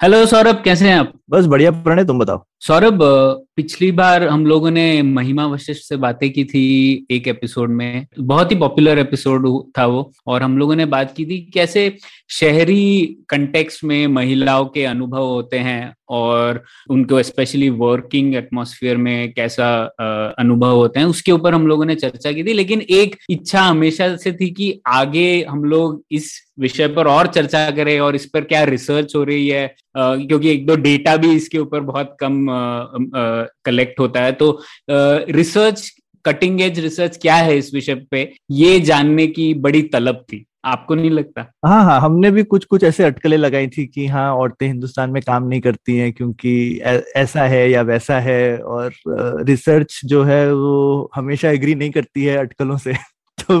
Hello Saurabh कैसे हैं आप? बस बढ़िया प्रणय, तुम बताओ। सौरभ पिछली बार हम लोगों ने महिमा वशिष्ठ से बातें की थी एक एपिसोड में। बहुत ही पॉपुलर एपिसोड था वो। और हम लोगों ने बात की थी कैसे शहरी कंटेक्स्ट में महिलाओं के अनुभव होते हैं और उनको स्पेशली वर्किंग एटमॉस्फेयर में कैसा अनुभव होते हैं, उसके ऊपर हम लोगों ने चर्चा की थी। लेकिन एक इच्छा हमेशा से थी कि आगे हम लोग इस विषय पर और चर्चा करें और इस पर क्या रिसर्च हो रही है क्योंकि एक दो डेटा भी इसके ऊपर बहुत कम कलेक्ट होता है। तो रिसर्च कटिंग एज रिसर्च क्या है इस विषय पे? ये जानने की बड़ी तलब थी। आपको नहीं लगता? हाँ हाँ हमने भी कुछ कुछ ऐसे अटकलें लगाई थी कि हाँ औरतें हिंदुस्तान में काम नहीं करती हैं क्योंकि ऐसा है या वैसा है और रिसर्च जो है वो हमेशा एग्री नहीं करती है अटकलों से। तो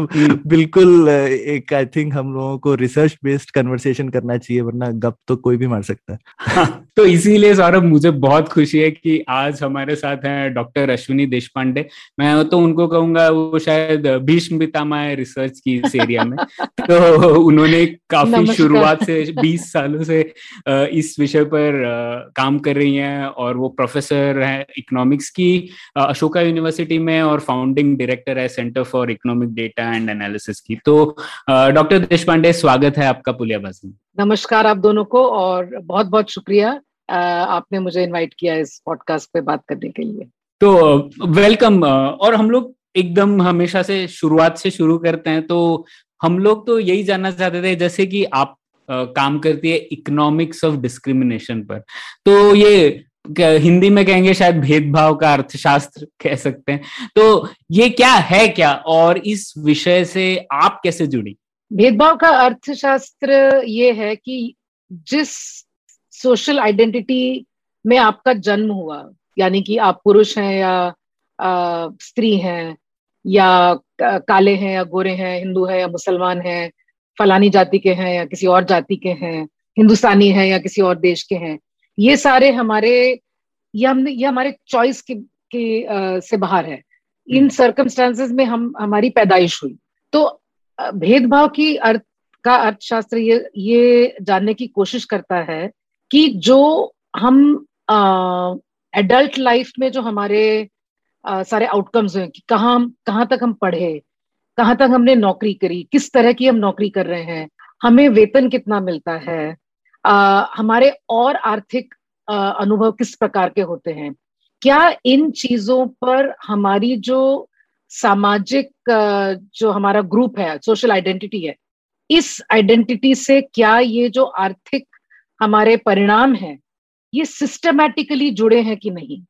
बिल्कुल एक आई थिंक हम लोगों को रिसर्च बेस्ड कन्वर्सेशन करना चाहिए वरना गप तो कोई भी मार सकता है। हाँ, तो इसीलिए सौरभ मुझे बहुत खुशी है कि आज हमारे साथ हैं डॉक्टर अश्विनी देशपांडे। मैं तो उनको कहूँगा वो शायद भीष्म पितामह है रिसर्च की इस एरिया में। तो उन्होंने काफ़ी शुरुआत से 20 सालों से इस विषय पर काम कर रही हैं और वो प्रोफेसर हैं इकोनॉमिक्स की अशोका यूनिवर्सिटी में और फाउंडिंग डायरेक्टर है centre for economic data. And analysis की। तो डॉक्टर देशपांडे स्वागत है आपका पुलियाबाजी में नमस्कार आप दोनों को और बहुत बहुत शुक्रिया आपने मुझे इनवाइट किया इस पॉडकास्ट पे बात करने के लिए। तो वेलकम और हम लोग एकदम हमेशा से शुरुआत से शुरू करते हैं तो हम लोग तो यही जानना चाहते थे जैसे कि आप अ, काम करती है इकोनॉमिक्स ऑफ़ डिस्क्रिमिनेशन पर। तो ये हिंदी में कहेंगे शायद भेदभाव का अर्थशास्त्र कह सकते हैं। तो ये क्या है क्या? और इस विषय से आप कैसे जुड़ी? भेदभाव का अर्थशास्त्र ये है कि जिस सोशल आइडेंटिटी में आपका जन्म हुआ यानी कि आप पुरुष हैं या अ, स्त्री हैं या काले हैं या गोरे हैं हिंदू है या मुसलमान हैं फलानी जाति के हैं या किसी और जाति के हैं हिंदुस्तानी हैं या किसी और देश के हैं ये सारे हमारे ये हमने ये हमारे चॉइस के, के अ, से बाहर है। इन सर्कमस्टांसेस में हम हमारी पैदाइश हुई। तो भेदभाव की अर्थ का अर्थशास्त्र ये ये जानने की कोशिश करता है कि जो हम एडल्ट लाइफ में जो हमारे अ, सारे आउटकम्स हैं कि कहाँ हम कहाँ तक हम पढ़े कहाँ तक हमने नौकरी करी किस तरह की हम नौकरी कर रहे हैं हमें वेतन कितना मिलता है हमारे और आर्थिक अनुभव किस प्रकार के होते हैं? क्या इन चीज़ों पर हमारी जो सामाजिक जो हमारा ग्रुप है सोशल आइडेंटिटी है इस आइडेंटिटी से क्या ये जो आर्थिक हमारे परिणाम हैं ये सिस्टमैटिकली जुड़े हैं कि नहीं?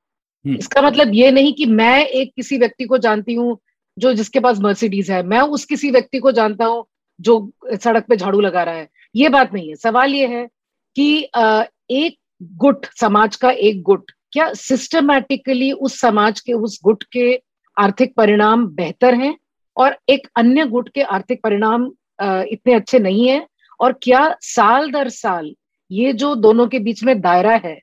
हम्म। इसका मतलब ये नहीं कि मैं एक किसी व्यक्ति को जानती हूँ जो जिसके पास मर्सिडीज है मैं उस किसी व्यक्ति को जानता हूँ जो सड़क पे झाड़ू लगा रहा है। ये बात नहीं है। सवाल ये है कि एक गुट समाज का एक गुट क्या सिस्टमैटिकली उस समाज के उस गुट के आर्थिक परिणाम बेहतर हैं? और एक अन्य गुट के आर्थिक परिणाम इतने अच्छे नहीं है? और क्या साल दर साल ये जो दोनों के बीच में दायरा है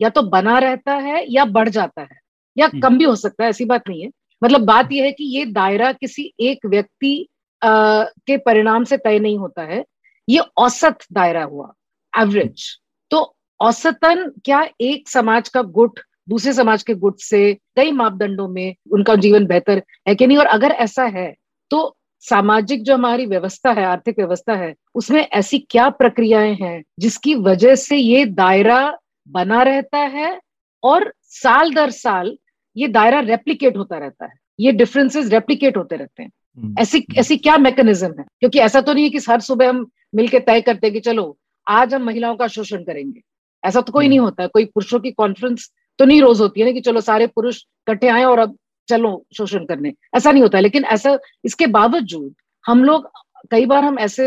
या तो बना रहता है या बढ़ जाता है? या हम्म। कम भी हो सकता है ऐसी बात नहीं है। मतलब बात यह है कि ये दायरा किसी एक व्यक्ति के परिणाम से तय नहीं होता है। ये औसत दायरा हुआ। एवरेज तो औसतन क्या एक समाज का गुट दूसरे समाज के गुट से कई मापदंडों में उनका जीवन बेहतर है कि नहीं? और अगर ऐसा है तो सामाजिक जो हमारी व्यवस्था है आर्थिक व्यवस्था है उसमें ऐसी क्या प्रक्रियाएँ हैं जिसकी वजह से ये दायरा बना रहता है और साल दर साल ये दायरा रेप्लीकेट होता रहता है? ये डिफरेंसेस रेप्लीकेट होते रहते हैं। हम्म, ऐसी ऐसी क्या मैकेनिज्म है? क्योंकि ऐसा तो नहीं है कि हर सुबह हम मिलके तय करते हैं कि चलो आज हम महिलाओं का शोषण करेंगे। ऐसा तो कोई नहीं होता। है कोई पुरुषों की कॉन्फ्रेंस तो नहीं रोज होती है ना कि चलो सारे पुरुष इकट्ठे आए और अब चलो शोषण करने। ऐसा नहीं होता है। लेकिन ऐसा इसके बावजूद हम लोग कई बार हम ऐसे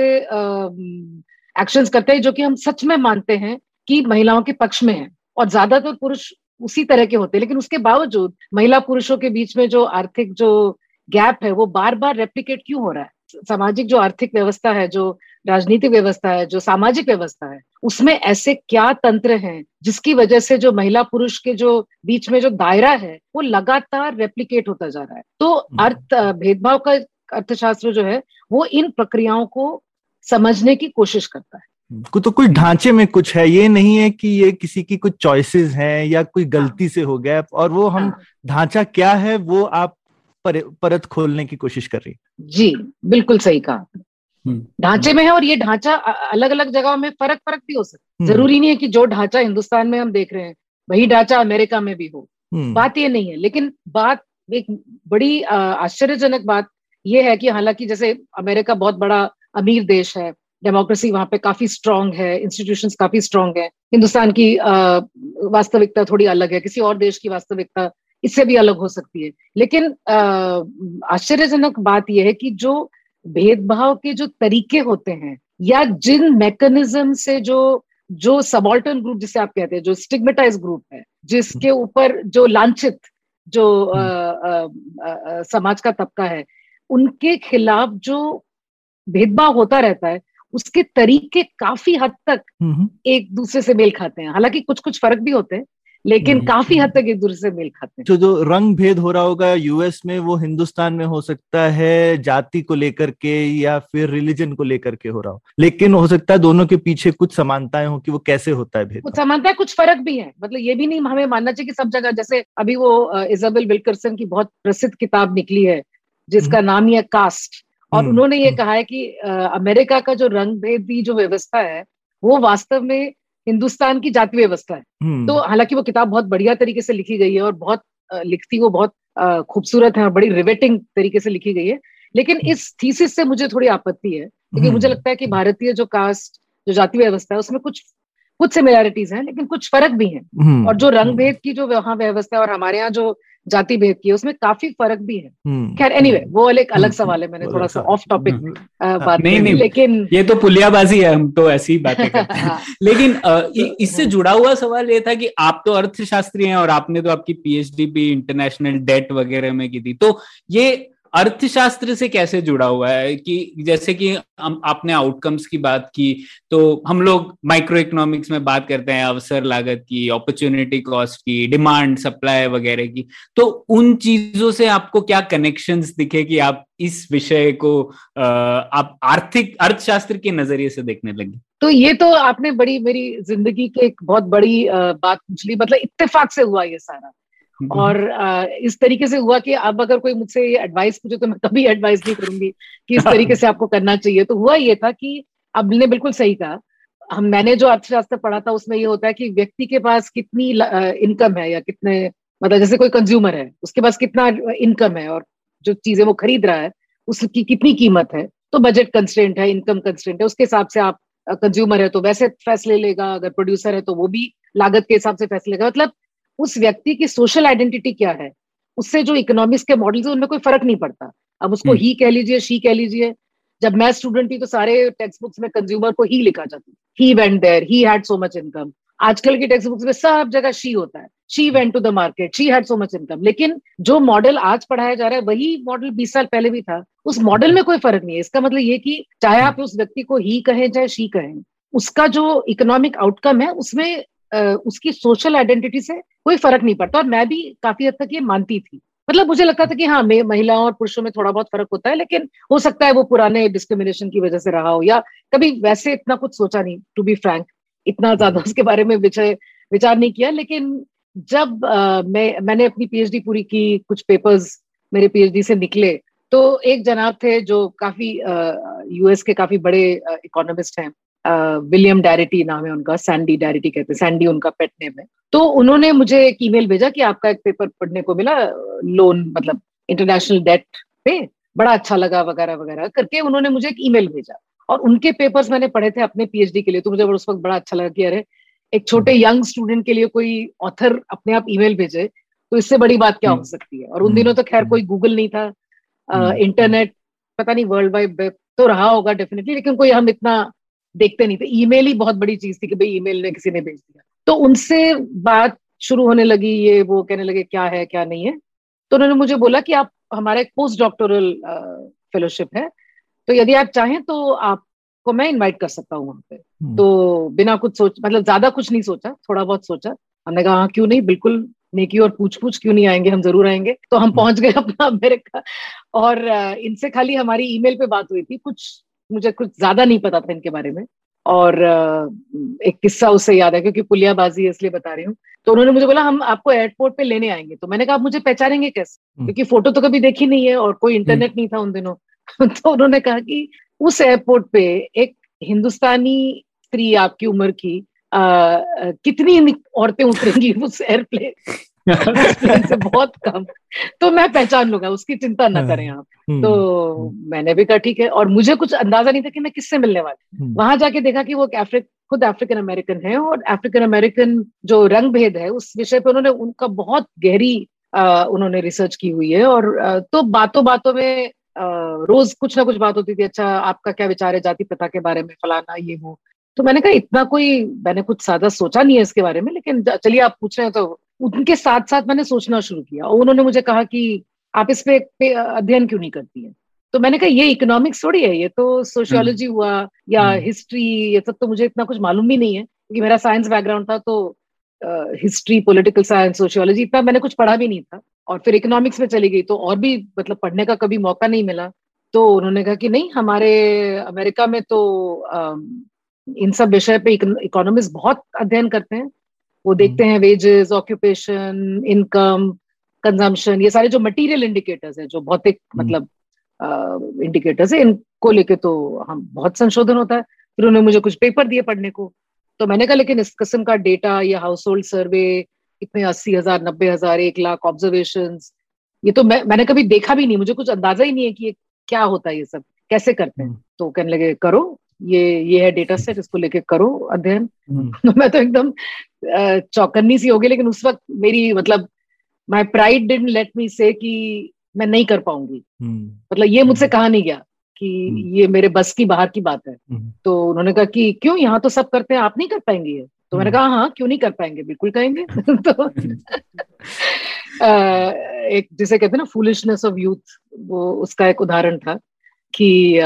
एक्शंस करते हैं जो कि हम सच में मानते हैं कि महिलाओं के पक्ष में है और ज़्यादातर पुरुष उसी तरह के होते हैं। लेकिन उसके बावजूद महिला पुरुषों के बीच में जो आर्थिक जो गैप है वो बार बार रेप्लीकेट क्यों हो रहा है? सामाजिक जो आर्थिक व्यवस्था है जो राजनीतिक व्यवस्था है जो सामाजिक व्यवस्था है उसमें ऐसे क्या तंत्र हैं जिसकी वजह से जो महिला पुरुष के जो बीच में जो दायरा है वो लगातार रेप्लीकेट होता जा रहा है तो हम्म। अर्थ भेदभाव का अर्थशास्त्र जो है वो इन प्रक्रियाओं को समझने की कोशिश करता है को तो कुछ ढांचे में कुछ है ये नहीं है कि ये किसी की कुछ चॉइसेस हैं या कोई गलती से हो गया और वो हम हाँ। ढांचा क्या है वो आप पर, परत खोलने की कोशिश कर रही जी बिल्कुल सही कहा हम्म। ढांचे में है और ये ढांचा अलग अलग जगहों में फ़र्क फ़र्क भी हो सकता है। हम्म। ज़रूरी नहीं है कि जो ढांचा हिंदुस्तान में हम देख रहे हैं वही ढांचा अमेरिका में भी हो। हम्म, बात ये नहीं है लेकिन बात एक बड़ी आश्चर्यजनक बात ये है कि हालाँकि जैसे अमेरिका बहुत बड़ा अमीर देश है डेमोक्रेसी वहाँ पे काफ़ी स्ट्रांग है इंस्टीट्यूशंस काफ़ी स्ट्रांग है हिंदुस्तान की वास्तविकता थोड़ी अलग है किसी और देश की वास्तविकता इससे भी अलग हो सकती है। लेकिन आश्चर्यजनक बात यह है कि जो भेदभाव के जो तरीके होते हैं या जिन मैकेनिज्म से जो जो सबॉल्टन ग्रुप जिसे आप कहते हैं जो स्टिग्मेटाइज ग्रुप है जिसके ऊपर जो लांछित जो अ, अ, अ, समाज का तबका है उनके खिलाफ जो भेदभाव होता रहता है उसके तरीके काफ़ी हद तक हम्म, हम्म, एक दूसरे से मेल खाते हैं। हालाँकि कुछ कुछ फ़र्क भी होते हैं लेकिन हम्म। काफ़ी हद तक एक दूसरे से मेल खाते हैं। जो जो रंग भेद हो रहा होगा यूएस में वो हिंदुस्तान में हो सकता है जाति को लेकर के या फिर रिलीजन को लेकर के हो रहा हो। लेकिन हो सकता है दोनों के पीछे कुछ समानताएँ हो कि वो कैसे होता है भेद। कुछ समानता है कुछ फ़र्क भी है। मतलब ये भी नहीं हमें मानना चाहिए कि सब जगह जैसे अभी वो इजाबेल विल्करसन की बहुत प्रसिद्ध किताब निकली है जिसका नाम ही है कास्ट। और हम्म, उन्होंने ये हम्म। कहा है कि अमेरिका का जो रंग भेदी जो व्यवस्था है वो वास्तव में हिंदुस्तान की जाति व्यवस्था है। हम्म, तो हालाँकि वो किताब बहुत बढ़िया तरीके से लिखी गई है और बहुत लिखती वो बहुत खूबसूरत है और बड़ी रिवेटिंग तरीके से लिखी गई है। लेकिन इस थीसिस से मुझे थोड़ी आपत्ति है क्योंकि हम्म, मुझे लगता है कि भारतीय जो कास्ट जो जाति व्यवस्था है उसमें कुछ कुछ सिमिलैरिटीज हैं लेकिन कुछ फ़र्क भी हैं। हम्म, और जो रंग भेद की जो वहाँ व्यवस्था है और हमारे यहाँ जो जाति भेद की है उसमें काफ़ी फ़र्क भी है। हम्म, खैर एनीवे anyway, वो एक अलग हम्म, सवाल है मैंने थोड़ा सा ऑफ़ टॉपिक हम्म, बात नहीं, नहीं। लेकिन ये तो पुलियाबाजी है हम तो ऐसी ही बातें करते हैं। हाँ, लेकिन इससे जुड़ा हुआ सवाल ये था कि आप तो अर्थशास्त्री हैं और आपने तो आपकी पीएचडी भी इंटरनेशनल डेट वगैरह में की थी। तो ये अर्थशास्त्र से कैसे जुड़ा हुआ है कि जैसे कि हम आपने आउटकम्स की बात की तो हम लोग माइक्रो इकोनॉमिक्स में बात करते हैं, अवसर लागत की अपॉर्चुनिटी कॉस्ट की डिमांड सप्लाई वगैरह की। तो उन चीज़ों से आपको क्या कनेक्शंस दिखे कि आप इस विषय को आप आर्थिक, अर्थशास्त्र के नज़रिए से देखने लगे? तो ये तो आपने बड़ी मेरी ज़िंदगी की एक बहुत बड़ी बात पूछ ली। मतलब इत्तेफाक से हुआ ये सारा। और अ, इस तरीके से हुआ कि अब अगर कोई मुझसे ये एडवाइस पूछे तो मैं कभी एडवाइस नहीं करूँगी कि इस तरीके से आपको करना चाहिए। तो हुआ ये था कि अब ने बिल्कुल सही कहा। हम मैंने जो अर्थशास्त्र पढ़ा था उसमें ये होता है कि व्यक्ति के पास कितनी इनकम है या कितने मतलब जैसे कोई कंज्यूमर है उसके पास कितना इनकम है और जो चीज़ें वो खरीद रहा है उसकी कितनी कीमत है तो बजट कंस्टेंट है इनकम कंस्टेंट है उसके हिसाब से आप कंज्यूमर है तो वैसे फैसले लेगा अगर प्रोड्यूसर है तो वो भी लागत के हिसाब से फैसले लेगा। मतलब उस व्यक्ति की सोशल आइडेंटिटी क्या है? उससे जो इकोनॉमिक्स के मॉडल्स है उनमें कोई फ़र्क नहीं पड़ता। अब उसको हम्म। ही कह लीजिए शी कह लीजिए। जब मैं स्टूडेंट थी तो सारे टेक्स्ट बुक्स में कंज्यूमर को ही लिखा जाता he went there he had so much income आजकल की टेक्स्ट बुक्स में सब जगह शी होता है। She went to the market she had so much income लेकिन जो मॉडल आज पढ़ाया जा रहा है वही मॉडल बीस साल पहले भी था। उस मॉडल में कोई फ़र्क नहीं है। इसका मतलब ये कि चाहे आप उस व्यक्ति को ही कहें चाहे शी कहें उसका जो इकोनॉमिक आउटकम है उसमें उसकी सोशल आइडेंटिटी से कोई फ़र्क नहीं पड़ता। और मैं भी काफ़ी हद तक ये मानती थी। मतलब मुझे लगता था कि हाँ मे- महिलाओं और पुरुषों में थोड़ा बहुत फ़र्क होता है लेकिन हो सकता है वो पुराने डिस्क्रिमिनेशन की वजह से रहा हो या कभी वैसे इतना कुछ सोचा नहीं टू बी फ्रैंक इतना ज़्यादा उसके बारे में विचार नहीं किया। लेकिन जब अ, मैं मैंने अपनी पीएचडी पूरी की कुछ पेपर्स मेरे पीएचडी से निकले तो एक जनाब थे जो काफ़ी यूएस के काफ़ी बड़े इकोनॉमिस्ट हैं। विलियम डैरिटी नाम है उनका सैंडी डैरिटी कहते हैं सैंडी उनका पेट नेम है। तो उन्होंने मुझे एक ईमेल भेजा कि आपका एक पेपर पढ़ने को मिला लोन मतलब इंटरनेशनल डेट पे बड़ा अच्छा लगा वगैरह वगैरह करके उन्होंने मुझे एक ईमेल भेजा। और उनके पेपर्स मैंने पढ़े थे अपने पीएचडी के लिए तो मुझे उस वक्त बड़ा अच्छा लगा कि अरे एक छोटे यंग स्टूडेंट के लिए कोई ऑथर अपने आप ईमेल भेजे तो इससे बड़ी बात क्या हो सकती है? और उन दिनों तो खैर कोई गूगल नहीं था। हम्म, इंटरनेट पता नहीं वर्ल्ड वाइड वेब तो रहा होगा डेफिनेटली लेकिन कोई हम इतना देखते नहीं थे। ईमेल ही बहुत बड़ी चीज़ थी कि भाई ईमेल ने किसी ने भेज दिया। तो उनसे बात शुरू होने लगी ये वो कहने लगे क्या है क्या नहीं है? तो उन्होंने मुझे बोला कि आप हमारा एक पोस्ट डॉक्टोरल फेलोशिप है। तो यदि आप चाहें तो आपको मैं इनवाइट कर सकता हूँ वहाँ पे। हम्म। तो बिना कुछ सोच मतलब ज़्यादा कुछ नहीं सोचा थोड़ा बहुत सोचा। हमने कहा हाँ क्यों नहीं? बिल्कुल नेकी और पूछ पूछ क्यों नहीं आएँगे? हम ज़रूर आएँगे। तो हम पहुँच गए अपना अमेरिका। और इनसे खाली हमारी ईमेल पे बात हुई थी। कुछ मुझे कुछ ज़्यादा नहीं पता था इनके बारे में। और एक किस्सा उससे याद है क्योंकि पुलियाबाजी है इसलिए बता रही हूँ। तो उन्होंने मुझे बोला हम आपको एयरपोर्ट पे लेने आएँगे। तो मैंने कहा आप मुझे पहचानेंगे कैसे? हम्म। क्योंकि फ़ोटो तो कभी देखी नहीं है और कोई इंटरनेट नहीं था उन दिनों। तो उन्होंने कहा कि उस एयरपोर्ट पे एक हिंदुस्तानी स्त्री आपकी उम्र की अ, कितनी औरतें उतरेंगी उस एयरप्लेन बहुत कम। तो मैं पहचान लूँगा उसकी चिंता ना करें आप। हम्म, तो मैंने भी कहा ठीक है। और मुझे कुछ अंदाज़ा नहीं था कि मैं किससे मिलने वाली। हम्म, वहाँ जाके देखा कि वो अफ्रीक खुद अफ्रीकन अमेरिकन है और अफ्रीकन अमेरिकन जो रंग भेद है उस विषय पे उन्होंने उनका बहुत गहरी अ, उन्होंने रिसर्च की हुई है और तो बातों बातों में अ, रोज कुछ ना कुछ बात होती थी अच्छा आपका क्या विचार है जाति प्रथा के बारे में? फलाना ये वो? तो मैंने कहा इतना कोई मैंने कुछ ज़्यादा सोचा नहीं है इसके बारे में लेकिन चलिए आप पूछ रहे हैं तो उनके साथ साथ मैंने सोचना शुरू किया और उन्होंने मुझे कहा कि आप इस पे, पे अध्ययन क्यों नहीं करती है? तो मैंने कहा ये इकोनॉमिक्स थोड़ी है ये तो सोशियोलॉजी हुआ या हम्म। हिस्ट्री ये सब तो मुझे इतना कुछ मालूम भी नहीं है क्योंकि मेरा साइंस बैकग्राउंड था तो हिस्ट्री पॉलिटिकल साइंस सोशियोलॉजी इतना मैंने कुछ पढ़ा भी नहीं था और फिर इकोनॉमिक्स में चली गई तो और भी मतलब पढ़ने का कभी मौका नहीं मिला। तो उन्होंने कहा कि नहीं हमारे अमेरिका में तो अम, इन सब विषय पे इकोनॉमिस्ट बहुत अध्ययन करते हैं वो देखते हैं वेजेस ऑक्यूपेशन इनकम कंजम्पशन ये सारे जो मटेरियल इंडिकेटर्स हैं जो भौतिक हम्म। मतलब इंडिकेटर्स है इनको लेके तो हम बहुत संशोधन होता है। फिर उन्होंने मुझे कुछ पेपर दिए पढ़ने को। तो मैंने कहा लेकिन इस किस्म का डेटा या हाउस होल्ड सर्वे इतने अस्सी हज़ार नब्बे हज़ार एक लाख ऑब्जर्वेशन ये तो मैं मैंने कभी देखा भी नहीं। मुझे कुछ अंदाज़ा ही नहीं है कि ये क्या होता है ये सब। कैसे करते हैं? हम्म। तो कहने लगे करो ये ये है डेटा सेट इसको लेके करो अध्ययन। तो मैं तो एकदम चौकन्नी सी हो गई लेकिन उस वक्त मेरी मतलब my pride didn't let me say कि मैं नहीं कर पाऊँगी। हम्म, मतलब ये मुझसे हम्म। कहा नहीं गया कि। ये मेरे बस की बाहर की बात है। तो उन्होंने कहा कि क्यों यहाँ तो सब करते हैं आप नहीं कर पाएँगे ये? तो मैंने। कहा हाँ क्यों नहीं कर पाएँगे? बिल्कुल कहेंगे। तो एक जिसे कहते हैं ना फूलिशनेस ऑफ़ यूथ वो उसका एक उदाहरण था कि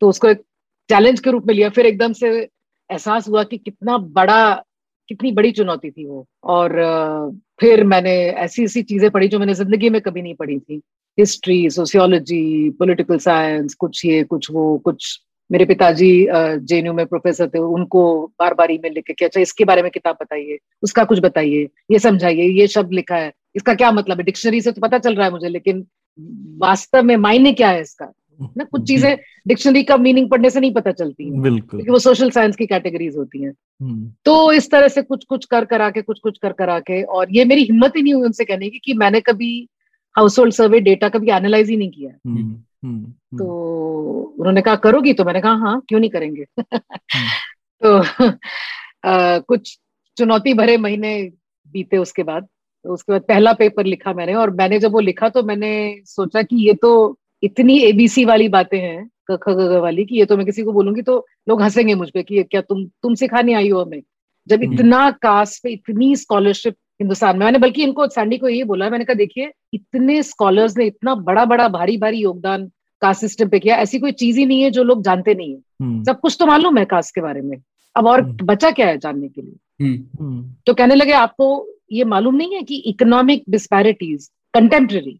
तो उसको एक चैलेंज के रूप में लिया। फिर एकदम से एहसास हुआ कि कितना बड़ा, कितनी बड़ी चुनौती थी वो। और फिर मैंने ऐसी ऐसी चीज़ें पढ़ी जो मैंने ज़िंदगी में कभी नहीं पढ़ी थी। हिस्ट्री, सोशियोलॉजी, पॉलिटिकल साइंस, कुछ ये, कुछ वो, कुछ मेरे पिताजी जेएनयू में प्रोफेसर थे, उनको बार बार ईमेल लिखे कि अच्छा इसके बारे में किताब बताइए, उसका कुछ बताइए, ये समझाइए, ये शब्द लिखा है। इसका क्या मतलब है? डिक्शनरी से तो पता चल रहा है मुझे, लेकिन वास्तव में मायने क्या है इसका? ना कुछ चीज़ें डिक्शनरी का मीनिंग पढ़ने से नहीं पता चलती बिल्कुल। क्योंकि वो सोशल साइंस की कैटेगरीज होती हैं। हम्म, तो इस तरह से कुछ कुछ कर करा के कुछ कुछ कर करा के और ये मेरी हिम्मत ही नहीं हुई उनसे कहने की कि मैंने कभी हाउस होल्ड सर्वे डेटा कभी एनालाइज ही नहीं किया। है। हम्म, हम्म, तो उन्होंने कहा करोगी? तो मैंने कहा हाँ क्यों नहीं करेंगे? तो कुछ चुनौती भरे महीने बीते उसके बाद। तो उसके बाद पहला पेपर लिखा मैंने और मैंने जब वो लिखा तो मैंने सोचा कि ये तो इतनी एबीसी वाली बातें हैं क ख वाली कि ये तो मैं किसी को बोलूँगी तो लोग हंसेंगे मुझ पे कि ये क्या तुम तुम सिखाने आई हो हमें जब हम्म। इतना कास्ट पे इतनी स्कॉलरशिप हिंदुस्तान में मैंने बल्कि इनको सैंडी को यही बोला मैंने कहा देखिए इतने स्कॉलर्स ने इतना बड़ा बड़ा भारी भारी योगदान कास्ट सिस्टम पे किया ऐसी कोई चीज़ ही नहीं है जो लोग जानते नहीं है। हम्म, सब कुछ तो मालूम है कास्ट के बारे में। अब और हम्म। बचा क्या है जानने के लिए? तो कहने लगे आपको ये मालूम नहीं है कि इकोनॉमिक डिस्पैरिटीज कंटेम्प्रेरी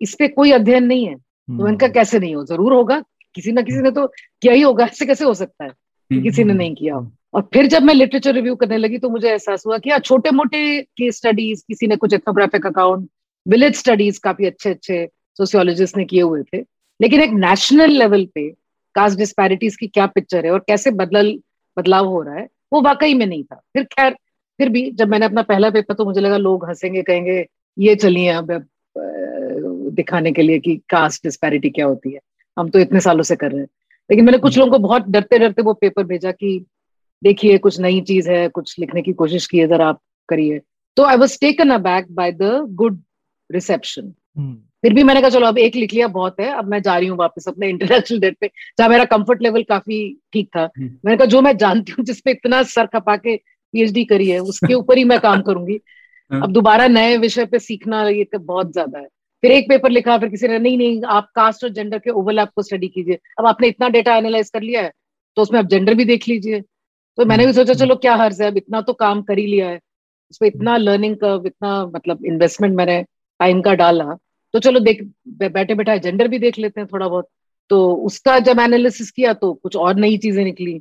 इस पे कोई अध्ययन नहीं है? तो हम्म, इनका कैसे नहीं हो? ज़रूर होगा। किसी ना किसी ने तो किया ही होगा। ऐसे कैसे हो सकता है? कि किसी ने नहीं किया हो। और फिर जब मैं लिटरेचर रिव्यू करने लगी तो मुझे एहसास हुआ कि छोटे मोटे केस स्टडीज़ किसी ने कुछ एथनोग्राफिक अकाउंट विलेज स्टडीज़ काफ़ी अच्छे अच्छे सोशियोलॉजिस्ट ने किए हुए थे। लेकिन एक नेशनल लेवल पे कास्ट डिस्पैरिटीज की क्या पिक्चर है और कैसे बदल बदलाव हो रहा है वो वाकई में नहीं था। फिर खैर फिर भी जब मैंने अपना पहला पेपर तो मुझे लगा लोग हंसेंगे कहेंगे ये चलिए अब अब, दिखाने के लिए कि कास्ट डिस्पैरिटी क्या होती है। हम तो इतने सालों से कर रहे हैं। लेकिन मैंने कुछ लोगों को बहुत डरते डरते वो पेपर भेजा कि देखिए कुछ नई चीज़ है कुछ लिखने की कोशिश की जरा आप करिए। तो I was taken aback by the good reception फिर भी मैंने कहा चलो अब एक लिख लिया बहुत है अब मैं जा रही हूँ वापस अपने इंटरनेशनल डेट पे जहाँ मेरा कंफर्ट लेवल काफ़ी ठीक था। हम्म। मैंने कहा जो मैं जानती हूँ जिसपे इतना सर खपा के पीएचडी करी है उसके ऊपर ही मैं काम करूँगी। हाँ। अब दोबारा नए विषय पे सीखना ये तो बहुत ज़्यादा है। फिर एक पेपर लिखा, फिर किसी ने, नहीं नहीं, आप कास्ट और जेंडर के ओवरलैप को स्टडी कीजिए। अब आपने इतना डेटा एनालाइज कर लिया है तो उसमें आप जेंडर भी देख लीजिए। तो मैंने भी सोचा, चलो क्या हर्ज है, अब इतना तो काम कर ही लिया है। उस पर इतना लर्निंग कर्व इतना मतलब इन्वेस्टमेंट मैंने टाइम का डाला। तो चलो देख बैठे बैठा जेंडर भी देख लेते हैं थोड़ा बहुत। तो उसका जब एनालिसिस किया तो कुछ और नई चीज़ें निकली।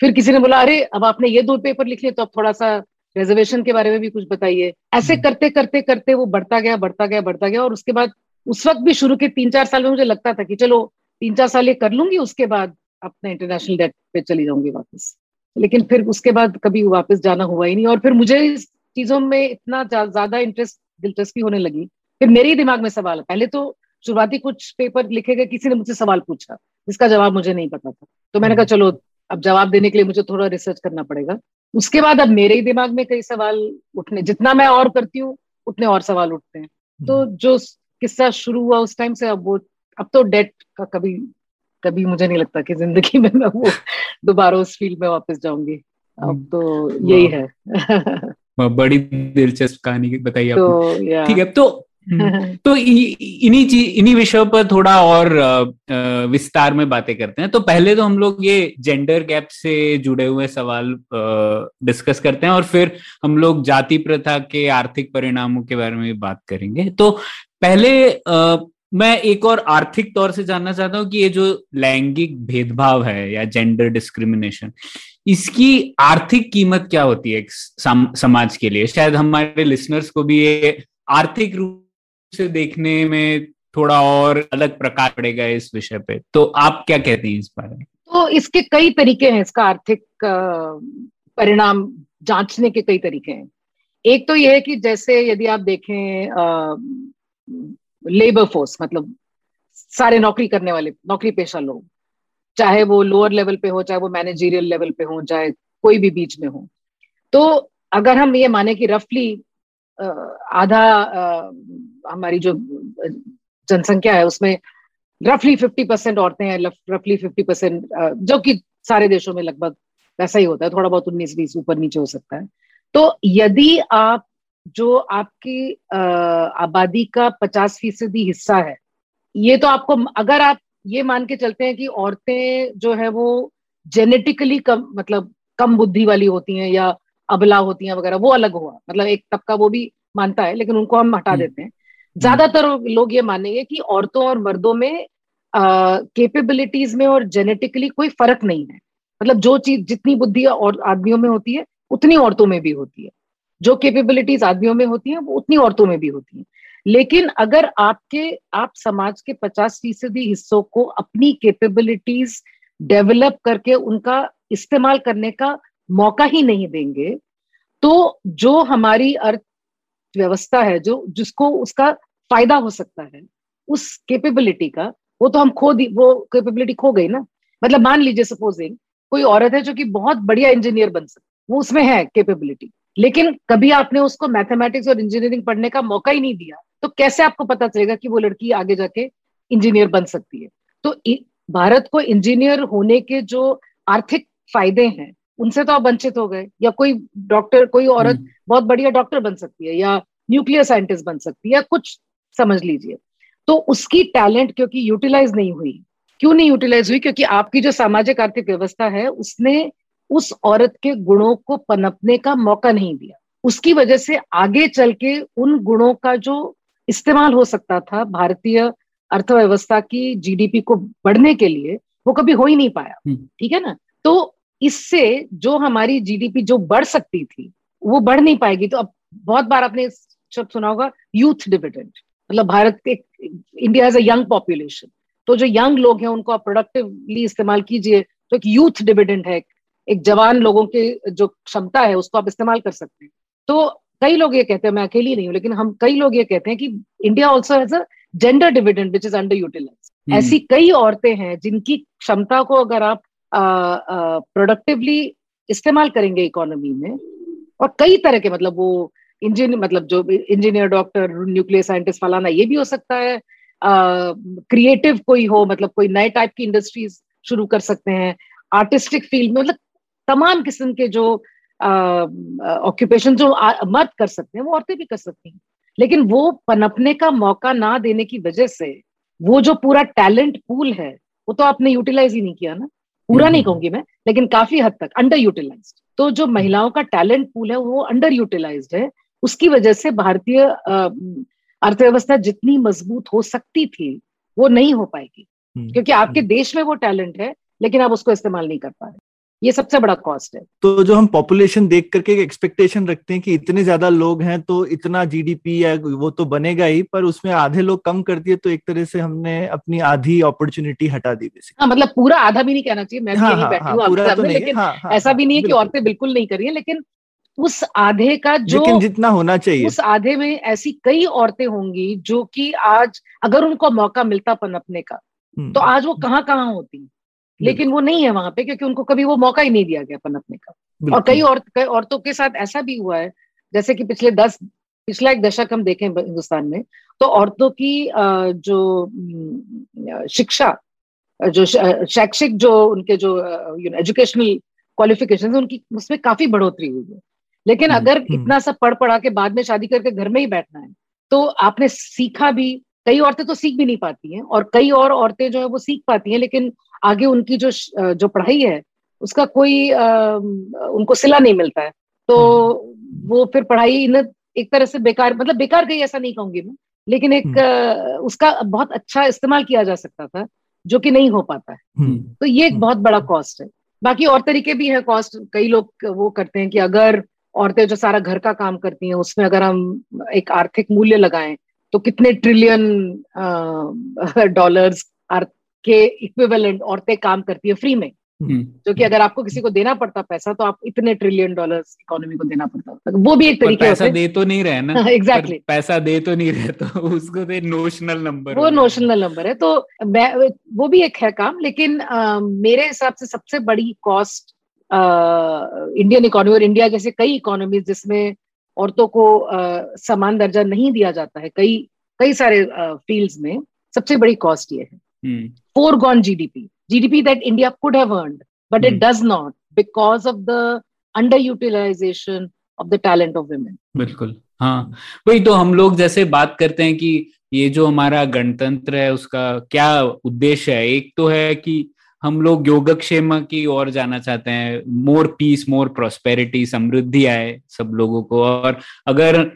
फिर किसी ने बोला, अरे, अब आपने ये दो पेपर लिख लिए तो अब थोड़ा सा रिजर्वेशन के बारे में भी कुछ बताइए। ऐसे हम्म। करते करते करते वो बढ़ता गया बढ़ता गया बढ़ता गया और उसके बाद उस वक्त भी शुरू के तीन चार साल में मुझे लगता था कि चलो तीन चार साल ये कर लूँगी उसके बाद अपने इंटरनेशनल डेट पे चली जाऊँगी वापस। लेकिन फिर उसके बाद कभी वापस जाना हुआ ही नहीं और फिर मुझे इस चीज़ों में इतना ज़्यादा इंटरेस्ट दिलचस्पी होने लगी। फिर मेरे ही दिमाग में सवाल पहले तो शुरुआती कुछ पेपर लिखे गए किसी ने मुझसे सवाल पूछा जिसका जवाब मुझे नहीं पता था। तो मैंने कहा चलो अब जवाब देने के लिए मुझे थोड़ा रिसर्च करना पड़ेगा। उसके बाद अब मेरे ही दिमाग में कई सवाल उठने जितना मैं और करती हूँ उतने और सवाल उठते हैं। तो जो किस्सा शुरू हुआ उस टाइम से अब वो अब तो डेट का कभी कभी मुझे नहीं लगता कि ज़िंदगी में मैं वो दोबारा उस फ़ील्ड में वापस जाऊँगी। अब तो यही है। बड़ी दिलचस्प कहानी बताई आपने। तो या। ठीक है तो तो इन्हीं चीज़ इन्हीं विषयों पर थोड़ा और विस्तार में बातें करते हैं। तो पहले तो हम लोग ये जेंडर गैप से जुड़े हुए सवाल डिस्कस करते हैं और फिर हम लोग जाति प्रथा के आर्थिक परिणामों के बारे में भी बात करेंगे। तो पहले अ, मैं एक और आर्थिक तौर से जानना चाहता हूँ कि ये जो लैंगिक भेदभाव है या जेंडर डिस्क्रिमिनेशन इसकी आर्थिक कीमत क्या होती है सम, समाज के लिए? शायद हमारे लिसनर्स को भी ये आर्थिक रूप से देखने में थोड़ा और अलग प्रकार पड़ेगा इस विषय पे। तो आप क्या कहते हैं इस बारे में? तो इसके कई तरीके हैं, इसका आर्थिक परिणाम जांचने के कई तरीके हैं। एक तो यह है कि जैसे यदि आप देखें लेबर फोर्स मतलब सारे नौकरी करने वाले, नौकरी पेशा लोग, चाहे वो लोअर लेवल पे हो, चाहे वो मैनेजरियल लेवल पे हो, चाहे कोई भी बीच में हो। तो अगर हम ये माने कि रफली आधा हमारी जो जनसंख्या है उसमें रफली फिफ्टी परसेंट औरतें हैं रफली फिफ्टी परसेंट जो कि सारे देशों में लगभग वैसा ही होता है थोड़ा बहुत उन्नीस बीस ऊपर नीचे हो सकता है तो यदि आप जो आपकी आबादी का पचास फ़ीसदी हिस्सा है ये तो आपको अगर आप ये मान के चलते हैं कि औरतें जो है वो जेनेटिकली कम मतलब कम बुद्धि वाली होती हैं या अबला होती हैं वगैरह वो अलग हुआ मतलब एक तबका वो भी मानता है लेकिन उनको हम हटा हम्म। देते हैं ज़्यादातर लोग ये मानेंगे कि औरतों और मर्दों में कैपेबिलिटीज में और जेनेटिकली कोई फ़र्क नहीं है। मतलब जो चीज़, जितनी बुद्धि और आदमियों में होती है, उतनी औरतों में भी होती है। जो कैपेबिलिटीज आदमियों में होती हैं, वो उतनी औरतों में भी होती हैं। लेकिन अगर आपके, आप समाज के पचास फ़ीसदी हिस्सों को अपनी कैपेबिलिटीज डेवलप करके उनका इस्तेमाल करने का मौका ही नहीं देंगे तो जो हमारी अर्थव्यवस्था है, जो, जिसको उसका फ़ायदा हो सकता है। उस कैपेबिलिटी का वो तो हम खो दी वो कैपेबिलिटी खो गई ना। मतलब मान लीजिए सपोजिंग कोई औरत है जो कि बहुत बढ़िया इंजीनियर बन सकती वो उसमें है कैपेबिलिटी लेकिन कभी आपने उसको मैथमेटिक्स और इंजीनियरिंग पढ़ने का मौका ही नहीं दिया तो कैसे आपको पता चलेगा कि वो लड़की आगे जाके इंजीनियर बन सकती है? तो भारत को इंजीनियर होने के जो आर्थिक फ़ायदे हैं उनसे तो आप वंचित हो गए। या कोई डॉक्टर कोई औरत बहुत बढ़िया डॉक्टर बन सकती है या न्यूक्लियर साइंटिस्ट बन सकती है या कुछ समझ लीजिए। तो उसकी टैलेंट क्योंकि यूटिलाइज नहीं हुई। क्यों नहीं यूटिलाइज हुई? क्योंकि आपकी जो सामाजिक आर्थिक व्यवस्था है उसने उस औरत के गुणों को पनपने का मौका नहीं दिया। उसकी वजह से आगे चल के उन गुणों का जो इस्तेमाल हो सकता था भारतीय अर्थव्यवस्था की जीडीपी को बढ़ने के लिए वो कभी हो ही नहीं पाया। हम्म। ठीक है ना? तो इससे जो हमारी जीडीपी जो बढ़ सकती थी वो बढ़ नहीं पाएगी। तो अब बहुत बार आपने शब्द सुना होगा यूथ डिविडेंड मतलब भारत के India as a young population तो जो यंग लोग हैं उनको आप प्रोडक्टिवली इस्तेमाल कीजिए। तो एक यूथ डिविडेंड है एक जवान लोगों के जो क्षमता है उसको आप इस्तेमाल कर सकते हैं। तो कई लोग ये कहते हैं मैं अकेली नहीं हूँ लेकिन हम कई लोग ये कहते हैं कि India also has a gender dividend which is underutilise ऐसी कई औरतें हैं जिनकी क्षमता को अगर आप प्रोडक्टिवली इस्तेमाल करेंगे इकोनॉमी में और कई तरह के मतलब वो इंजीनियर मतलब जो इंजीनियर डॉक्टर न्यूक्लियर साइंटिस्ट फलाना ये भी हो सकता है। क्रिएटिव कोई हो मतलब कोई नए टाइप की इंडस्ट्रीज़ शुरू कर सकते हैं। आर्टिस्टिक फ़ील्ड में मतलब तमाम किस्म के जो ऑक्यूपेशन जो मर्द कर सकते हैं वो औरतें भी कर सकती हैं। लेकिन वो पनपने का मौका ना देने की वजह से वो जो पूरा टैलेंट पूल है वो तो आपने यूटिलाइज ही नहीं किया ना। पूरा नहीं कहूँगी मैं लेकिन काफ़ी हद तक अंडर यूटिलाइज तो जो महिलाओं का टैलेंट पूल है वो अंडर यूटिलाइज है। उसकी वजह से भारतीय अर्थव्यवस्था जितनी मज़बूत हो सकती थी वो नहीं हो पाएगी। क्योंकि आपके देश में वो टैलेंट है लेकिन आप उसको इस्तेमाल नहीं कर पा रहे। ये सबसे बड़ा कॉस्ट है। तो जो हम पॉपुलेशन देख करके एक्सपेक्टेशन रखते हैं कि इतने ज़्यादा लोग हैं तो इतना जीडीपी या वो तो बनेगा ही पर उसमें आधे लोग कम कर दिए तो एक तरह से हमने अपनी आधी अपॉर्चुनिटी हटा दी हाँ मतलब पूरा आधा भी नहीं कहना चाहिए मैं हाँ, भी हाँ, बैठी हाँ, तो नहीं, लेकिन हाँ, हाँ, ऐसा भी नहीं है कि औरतें बिल्कुल। नहीं कर है लेकिन उस आधे का जो लेकिन जितना होना चाहिए। उस आधे में ऐसी कई औरतें होंगी जो कि आज अगर उनको मौका मिलता पनपने का हम्म। तो आज वो कहाँ कहाँ होती। लेकिन वो नहीं है वहाँ पे क्योंकि उनको कभी वो मौका ही नहीं दिया गया पनपने का। और कई और कई औरतों के साथ ऐसा भी हुआ है जैसे कि पिछले दस पिछला एक दशक हम देखें हिंदुस्तान में तो औरतों की जो शिक्षा जो शैक्षिक जो उनके जो यू नो एजुकेशनल क्वालिफिकेशन उनकी उसमें काफ़ी बढ़ोतरी हुई है। लेकिन हम्म, अगर हम्म। इतना सब पढ़ पढ़ा के बाद में शादी करके घर में ही बैठना है तो आपने सीखा भी कई औरतें तो सीख भी नहीं पाती हैं और कई और औरतें जो है वो सीख पाती हैं लेकिन आगे उनकी जो जो पढ़ाई है उसका कोई आ, उनको सिला नहीं मिलता है तो हम्म। वो फिर पढ़ाई न एक तरह से बेकार मतलब बेकार गई ऐसा नहीं कहूँगी मैं लेकिन एक। उसका बहुत अच्छा इस्तेमाल किया जा सकता था जो कि नहीं हो पाता है। तो ये एक बहुत बड़ा कॉस्ट है बाकी और तरीके भी है कॉस्ट कई लोग वो करते हैं कि अगर औरतें जो सारा घर का काम करती हैं उसमें अगर हम एक आर्थिक मूल्य लगाएँ तो कितने ट्रिलियन डॉलर्स के इक्विवेलेंट औरतें काम करती है फ्री में। हम्म। जो कि अगर आपको किसी को देना पड़ता पैसा तो आप इतने ट्रिलियन डॉलर इकोनॉमी को देना पड़ता वो भी एक तरीके पैसा दे तो नहीं रहे ना। Exactly exactly. पैसा दे तो नहीं रहे तो उसको दे नोशनल नंबर वो नोशनल नंबर है। तो मैं वो भी एक है काम लेकिन आ, मेरे हिसाब से सबसे बड़ी कॉस्ट इंडियन इकोनॉमी और इंडिया जैसे कई इकोनॉमीज जिसमें औरतों को समान दर्जा नहीं दिया जाता है कई कई सारे फील्ड्स में सबसे बड़ी कॉस्ट ये है hmm. foregone GDP, GDP that India could have earned, but hmm. it does not because of the underutilization of the talent of women. बिल्कुल हाँ वही तो हम लोग जैसे बात करते हैं कि ये जो हमारा गणतंत्र है उसका क्या उद्देश्य है एक तो है कि हम लोग योगक्षेम की ओर जाना चाहते हैं। मोर पीस मोर प्रोस्पेरिटी समृद्धि आए सब लोगों को। और अगर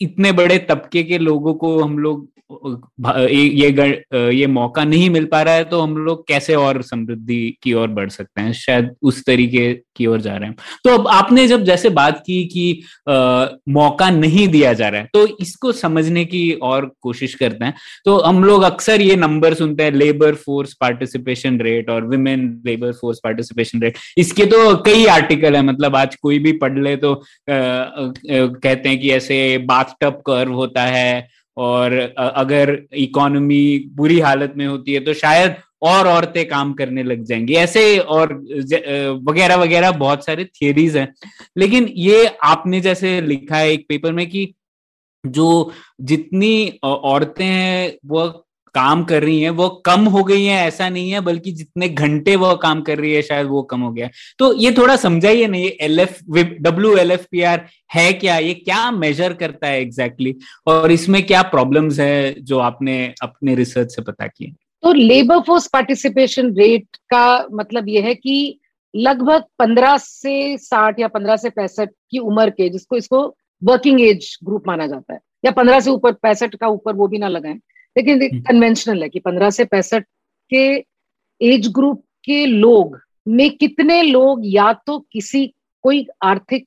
इतने बड़े तबके के लोगों को हम लोग ये ये मौका नहीं मिल पा रहा है तो हम लोग कैसे और समृद्धि की ओर बढ़ सकते हैं? शायद उस तरीके की ओर जा रहे हैं। तो अब आपने जब जैसे बात की कि आ, मौका नहीं दिया जा रहा है तो इसको समझने की और कोशिश करते हैं। तो हम लोग अक्सर ये नंबर सुनते हैं लेबर फोर्स पार्टिसिपेशन रेट और women labour force participation rate इसके तो कई आर्टिकल है मतलब आज कोई भी पढ़ ले तो आ, आ, कहते हैं कि ऐसे बाथटब कर्व होता है और अगर इकोनॉमी बुरी हालत में होती है तो शायद और औरतें काम करने लग जाएँगी। ऐसे और वगैरह वगैरह बहुत सारे थियरीज हैं। लेकिन ये आपने जैसे लिखा है एक पेपर में कि जो जितनी औरतें हैं, वो काम कर रही हैं, वो कम हो गई हैं, ऐसा नहीं है, बल्कि जितने घंटे वो काम कर रही है, शायद वो कम हो गया तो ये थोड़ा समझाइए ना, ये L F W L F P R है क्या? ये क्या मेजर करता है एग्जैक्टली exactly? और इसमें क्या प्रॉब्लम्स है जो आपने अपने रिसर्च से पता किए? तो लेबर फोर्स पार्टिसिपेशन रेट का मतलब यह है कि लगभग पंद्रह से साठ या पंद्रह से पैंसठ की उम्र के, जिसको इसको वर्किंग एज ग्रुप माना जाता है, या पंद्रह से ऊपर, पैंसठ का ऊपर वो भी ना लगाएँ लेकिन कन्वेंशनल हम्म। है कि पंद्रह से पैंसठ के एज ग्रुप के लोग में कितने लोग या तो किसी कोई आर्थिक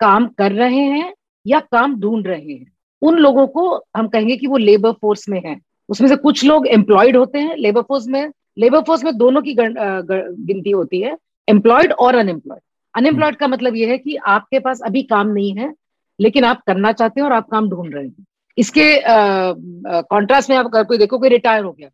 काम कर रहे हैं या काम ढूंढ रहे हैं। उन लोगों को हम कहेंगे कि वो लेबर फोर्स में है। उसमें से कुछ लोग एम्प्लॉयड होते हैं लेबर फोर्स में। लेबर फोर्स में दोनों की गिनती होती है एम्प्लॉयड और अनएम्प्लॉयड अनएम्प्लॉयड का मतलब यह है कि आपके पास अभी काम नहीं है लेकिन आप करना चाहते हैं और आप काम ढूंढ रहे हैं। इसके कॉन्ट्रास्ट में आप अगर कोई देखो कोई रिटायर हो गया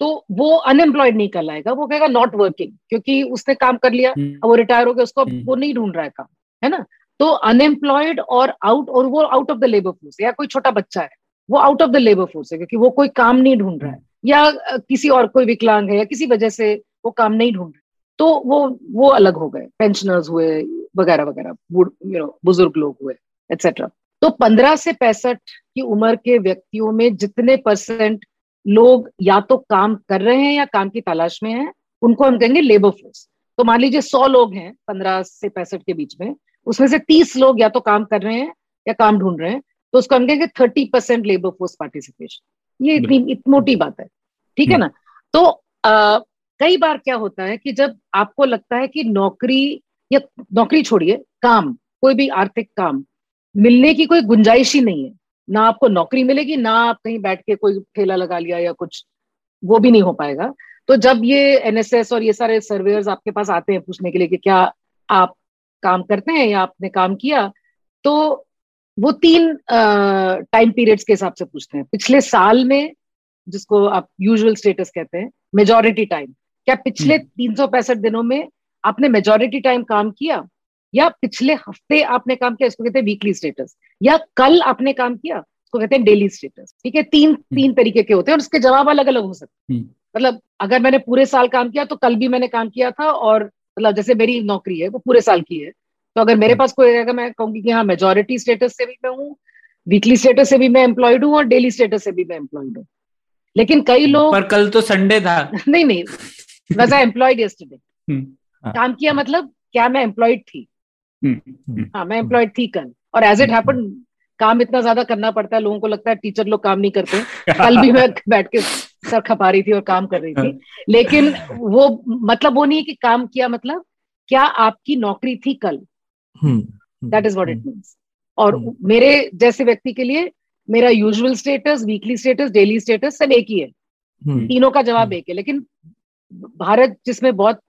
तो वो अनएम्प्लॉयड नहीं कहलाएगा वो कहेगा नॉट वर्किंग क्योंकि उसने काम कर लिया हम्म। अब वो रिटायर हो गया उसको हम्म। वो नहीं ढूंढ रहा है काम है ना तो अनएम्प्लॉयड और आउट और वो out of the labour force या कोई छोटा बच्चा है वो out of the labour force है क्योंकि वो कोई काम नहीं ढूंढ रहा है या किसी और कोई विकलांग है या किसी वजह से वो काम नहीं ढूंढ रहे तो वो वो अलग हो गए पेंशनर्स हुए वगैरह वगैरह यू नो बुज़ुर्ग लोग हुए एक्सेट्रा तो पंद्रह से पैंसठ की उम्र के व्यक्तियों में जितने परसेंट लोग या तो काम कर रहे हैं या काम की तलाश में हैं उनको हम कहेंगे लेबर फोर्स तो मान लीजिए सौ लोग हैं पंद्रह से पैंसठ के बीच में उसमें से तीस लोग या तो काम कर रहे हैं या काम ढूंढ रहे हैं तो उसको हम कहेंगे thirty percent labour force participation ये इतनी इतनी मोटी बात है ठीक है ना? तो आ, कई बार क्या होता है कि जब आपको लगता है कि नौकरी या नौकरी छोड़िए काम कोई भी आर्थिक काम मिलने की कोई गुंजाइश ही नहीं है। ना आपको नौकरी मिलेगी ना आप कहीं बैठ के कोई ठेला लगा लिया या कुछ वो भी नहीं हो पाएगा। तो जब ये एनएसएस और ये सारे सर्वेयर्स आपके पास आते हैं पूछने के लिए कि क्या आप काम करते हैं या आपने काम किया तो वो तीन टाइम पीरियड्स के हिसाब से पूछते हैं। पिछले साल में जिसको आप यूजुअल स्टेटस कहते हैं मेजोरिटी टाइम क्या पिछले हम्म। तीन दिनों में आपने मेजोरिटी टाइम काम किया? या पिछले हफ़्ते आपने काम किया इसको कहते हैं वीकली स्टेटस या कल आपने काम किया इसको कहते हैं डेली स्टेटस ठीक है? तीन हम्म। तीन तरीके के होते हैं और उसके जवाब अलग अलग हो सकते हैं। हम्म। मतलब अगर मैंने पूरे साल काम किया तो कल भी मैंने काम किया था और मतलब जैसे मेरी नौकरी है वो पूरे साल की है। तो अगर मेरे पास कोई रहेगा मैं कहूँगी कि हाँ मेजोरिटी स्टेटस से भी मैं हूँ वीकली स्टेटस से भी मैं एम्प्लॉयड हूँ और डेली स्टेटस से भी मैं एम्प्लॉयड हूँ। लेकिन कई लोग पर कल तो संडे था। नहीं नहीं। आई एम्प्लॉयड यस्टरडे काम किया मतलब क्या मैं एम्प्लॉयड थी? हम्म। हाँ मैं एम्प्लॉयड थी कल। और एज इट हैपन काम इतना ज़्यादा करना पड़ता है लोगों को लगता है टीचर लोग काम नहीं करते। कल भी मैं बैठ के सर खपा रही थी और काम कर रही थी। हाँ। लेकिन वो मतलब वो नहीं है कि काम किया मतलब क्या आपकी नौकरी थी कल? That is what it means और। मेरे जैसे व्यक्ति के लिए मेरा usual status weekly status daily status सब एक ही है। तीनों का जवाब एक है। लेकिन भारत जिसमें बहुत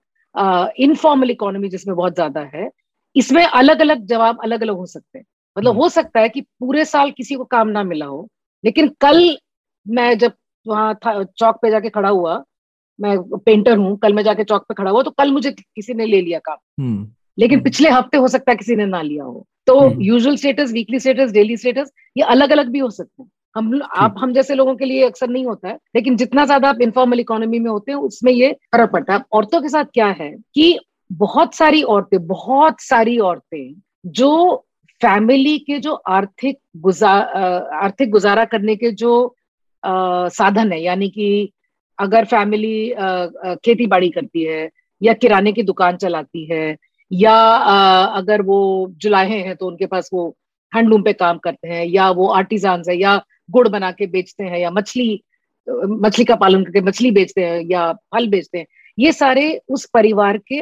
इनफॉर्मल इकोनॉमी जिसमें बहुत ज़्यादा है इसमें अलग अलग जवाब अलग अलग हो सकते हैं। मतलब हम्म। हो सकता है कि पूरे साल किसी को काम ना मिला हो लेकिन कल मैं जब वहाँ चौक पे जाके खड़ा हुआ मैं पेंटर हूँ कल मैं जाके चौक पे खड़ा हुआ तो कल मुझे किसी ने ले लिया काम। हम्म। लेकिन हम्म। पिछले हफ़्ते हो सकता है किसी ने ना लिया हो। तो usual status weekly status daily status ये अलग अलग भी हो सकते हैं। हम आप हम जैसे लोगों के लिए अक्सर नहीं होता है लेकिन जितना ज़्यादा आप इनफॉर्मल इकोनॉमी में होते हैं उसमें ये फ़र्क पड़ता है। औरतों के साथ क्या है कि बहुत सारी औरतें बहुत सारी औरतें जो फैमिली के जो आर्थिक गुजार आर्थिक गुजारा करने के जो आ, साधन है यानी कि अगर फैमिली खेती बाड़ी करती है या किराने की दुकान चलाती है या आ, अगर वो जुलाहे हैं तो उनके पास वो हैंडलूम पे काम करते हैं या वो आर्टिजान है या गुड़ बना के बेचते हैं या मछली मछली का पालन करके मछली बेचते हैं या फल बेचते हैं ये सारे उस परिवार के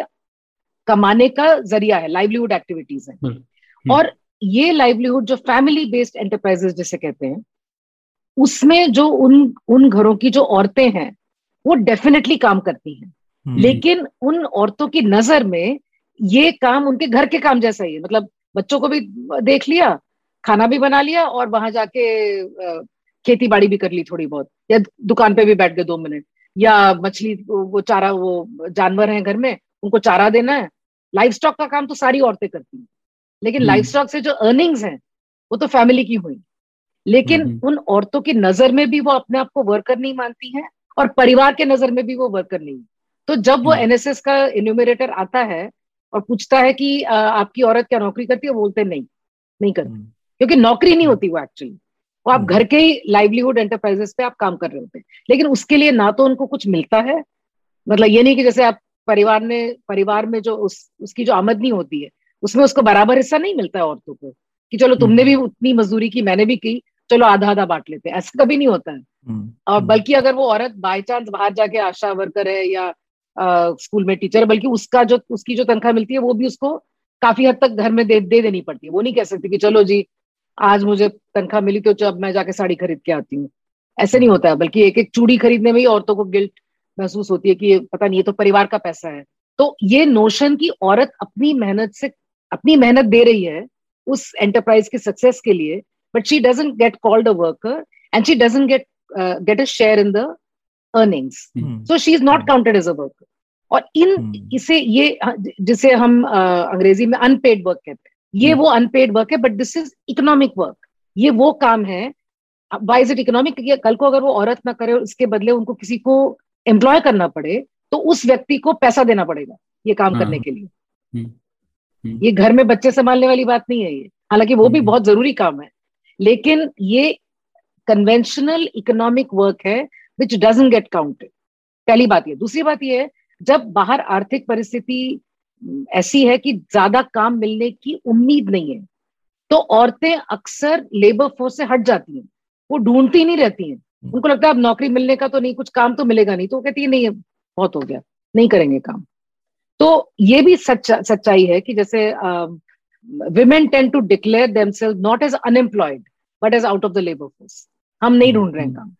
कमाने का ज़रिया है लाइवलीहुड एक्टिविटीज़ है। और ये लाइवलीहुड जो फैमिली बेस्ड एंटरप्राइजेस जिसे कहते हैं उसमें जो उन उन घरों की जो औरतें हैं वो डेफिनेटली काम करती हैं। हम्म। लेकिन उन औरतों की नज़र में ये काम उनके घर के काम जैसा ही है। मतलब बच्चों को भी देख लिया खाना भी बना लिया और वहाँ जाके खेती बाड़ी भी कर ली थोड़ी बहुत। या दुकान पे भी बैठ गए दो मिनट। या मछली वो चारा वो जानवर है घर में उनको चारा देना है। लाइफ स्टॉक का काम तो सारी औरतें करती हैं। लेकिन लाइफ हम्म। स्टॉक से जो अर्निंग्स हैं वो तो फैमिली की हुई। लेकिन हम्म। उन औरतों की नज़र में भी वो अपने आप को वर्कर नहीं मानती हैं और परिवार के नज़र में भी वो वर्कर नहीं तो जब वो एनएसएस हम्म। का इन्यूमरेटर आता है और पूछता है कि आपकी औरत क्या नौकरी करती है? बोलते नहीं नहीं करती। क्योंकि नौकरी नहीं होती वो एक्चुअली वो आप घर के ही लाइवलीहुड एंटरप्राइजेस पे आप काम कर रहे होते हैं। लेकिन उसके लिए ना तो उनको कुछ मिलता है। मतलब ये नहीं कि जैसे आप परिवार ने परिवार में जो उस उसकी जो आमदनी होती है उसमें उसको बराबर हिस्सा नहीं मिलता है औरतों को कि चलो तुमने भी उतनी मजदूरी की मैंने भी की चलो आधा आधा बांट लेते हैं। ऐसा कभी नहीं होता है। हम्म, और हम्म। बल्कि अगर वो औरत बाई चांस बाहर जाके आशा वर्कर है या स्कूल में टीचर है बल्कि उसका जो उसकी जो तनख्वाह मिलती है वो भी उसको काफ़ी हद तक घर में दे दे देनी पड़ती है। वो नहीं कह सकती कि चलो जी आज मुझे तनख्वाह मिली तो अब मैं जाके साड़ी खरीद के आती हूँ। ऐसे नहीं होता है। बल्कि एक एक चूड़ी खरीदने में ही औरतों को गिल्ट महसूस होती है कि पता नहीं ये तो परिवार का पैसा है। तो ये नोशन की औरत अपनी मेहनत से अपनी मेहनत दे रही है उस एंटरप्राइज के सक्सेस के लिए but she doesn't get called a worker and she doesn't get get a share in the earnings so she is not counted as a worker और इन hmm. इसे ये जिसे हम uh, अंग्रेज़ी में अनपेड वर्क कहते हैं। ये hmm. वो अनपेड वर्क है but this is economic work ये वो काम है। वाई इज़ इट इकोनॉमिक कल को अगर वो औरत ना करे इसके बदले उनको किसी को एम्प्लॉय करना पड़े तो उस व्यक्ति को पैसा देना पड़ेगा ये काम हाँ। करने के लिए। हम्म, हम्म। ये घर में बच्चे संभालने वाली बात नहीं है ये। हालाँकि वो भी हम्म। बहुत ज़रूरी काम है लेकिन ये कन्वेंशनल इकोनॉमिक वर्क है विच डजेंट गेट काउंटेड पहली बात ये। दूसरी बात ये है जब बाहर आर्थिक परिस्थिति ऐसी है कि ज़्यादा काम मिलने की उम्मीद नहीं है तो औरतें अक्सर लेबर फोर्स से हट जाती हैं। वो ढूंढती नहीं रहती हैं। उनको लगता है अब नौकरी मिलने का तो नहीं कुछ काम तो मिलेगा नहीं तो वो कहती है नहीं बहुत हो गया नहीं करेंगे काम. तो ये भी सच्चा सच्चाई है कि जैसे women tend to declare them not as unemployed but as out of the labour force हम नहीं ढूंढ रहे हैं काम।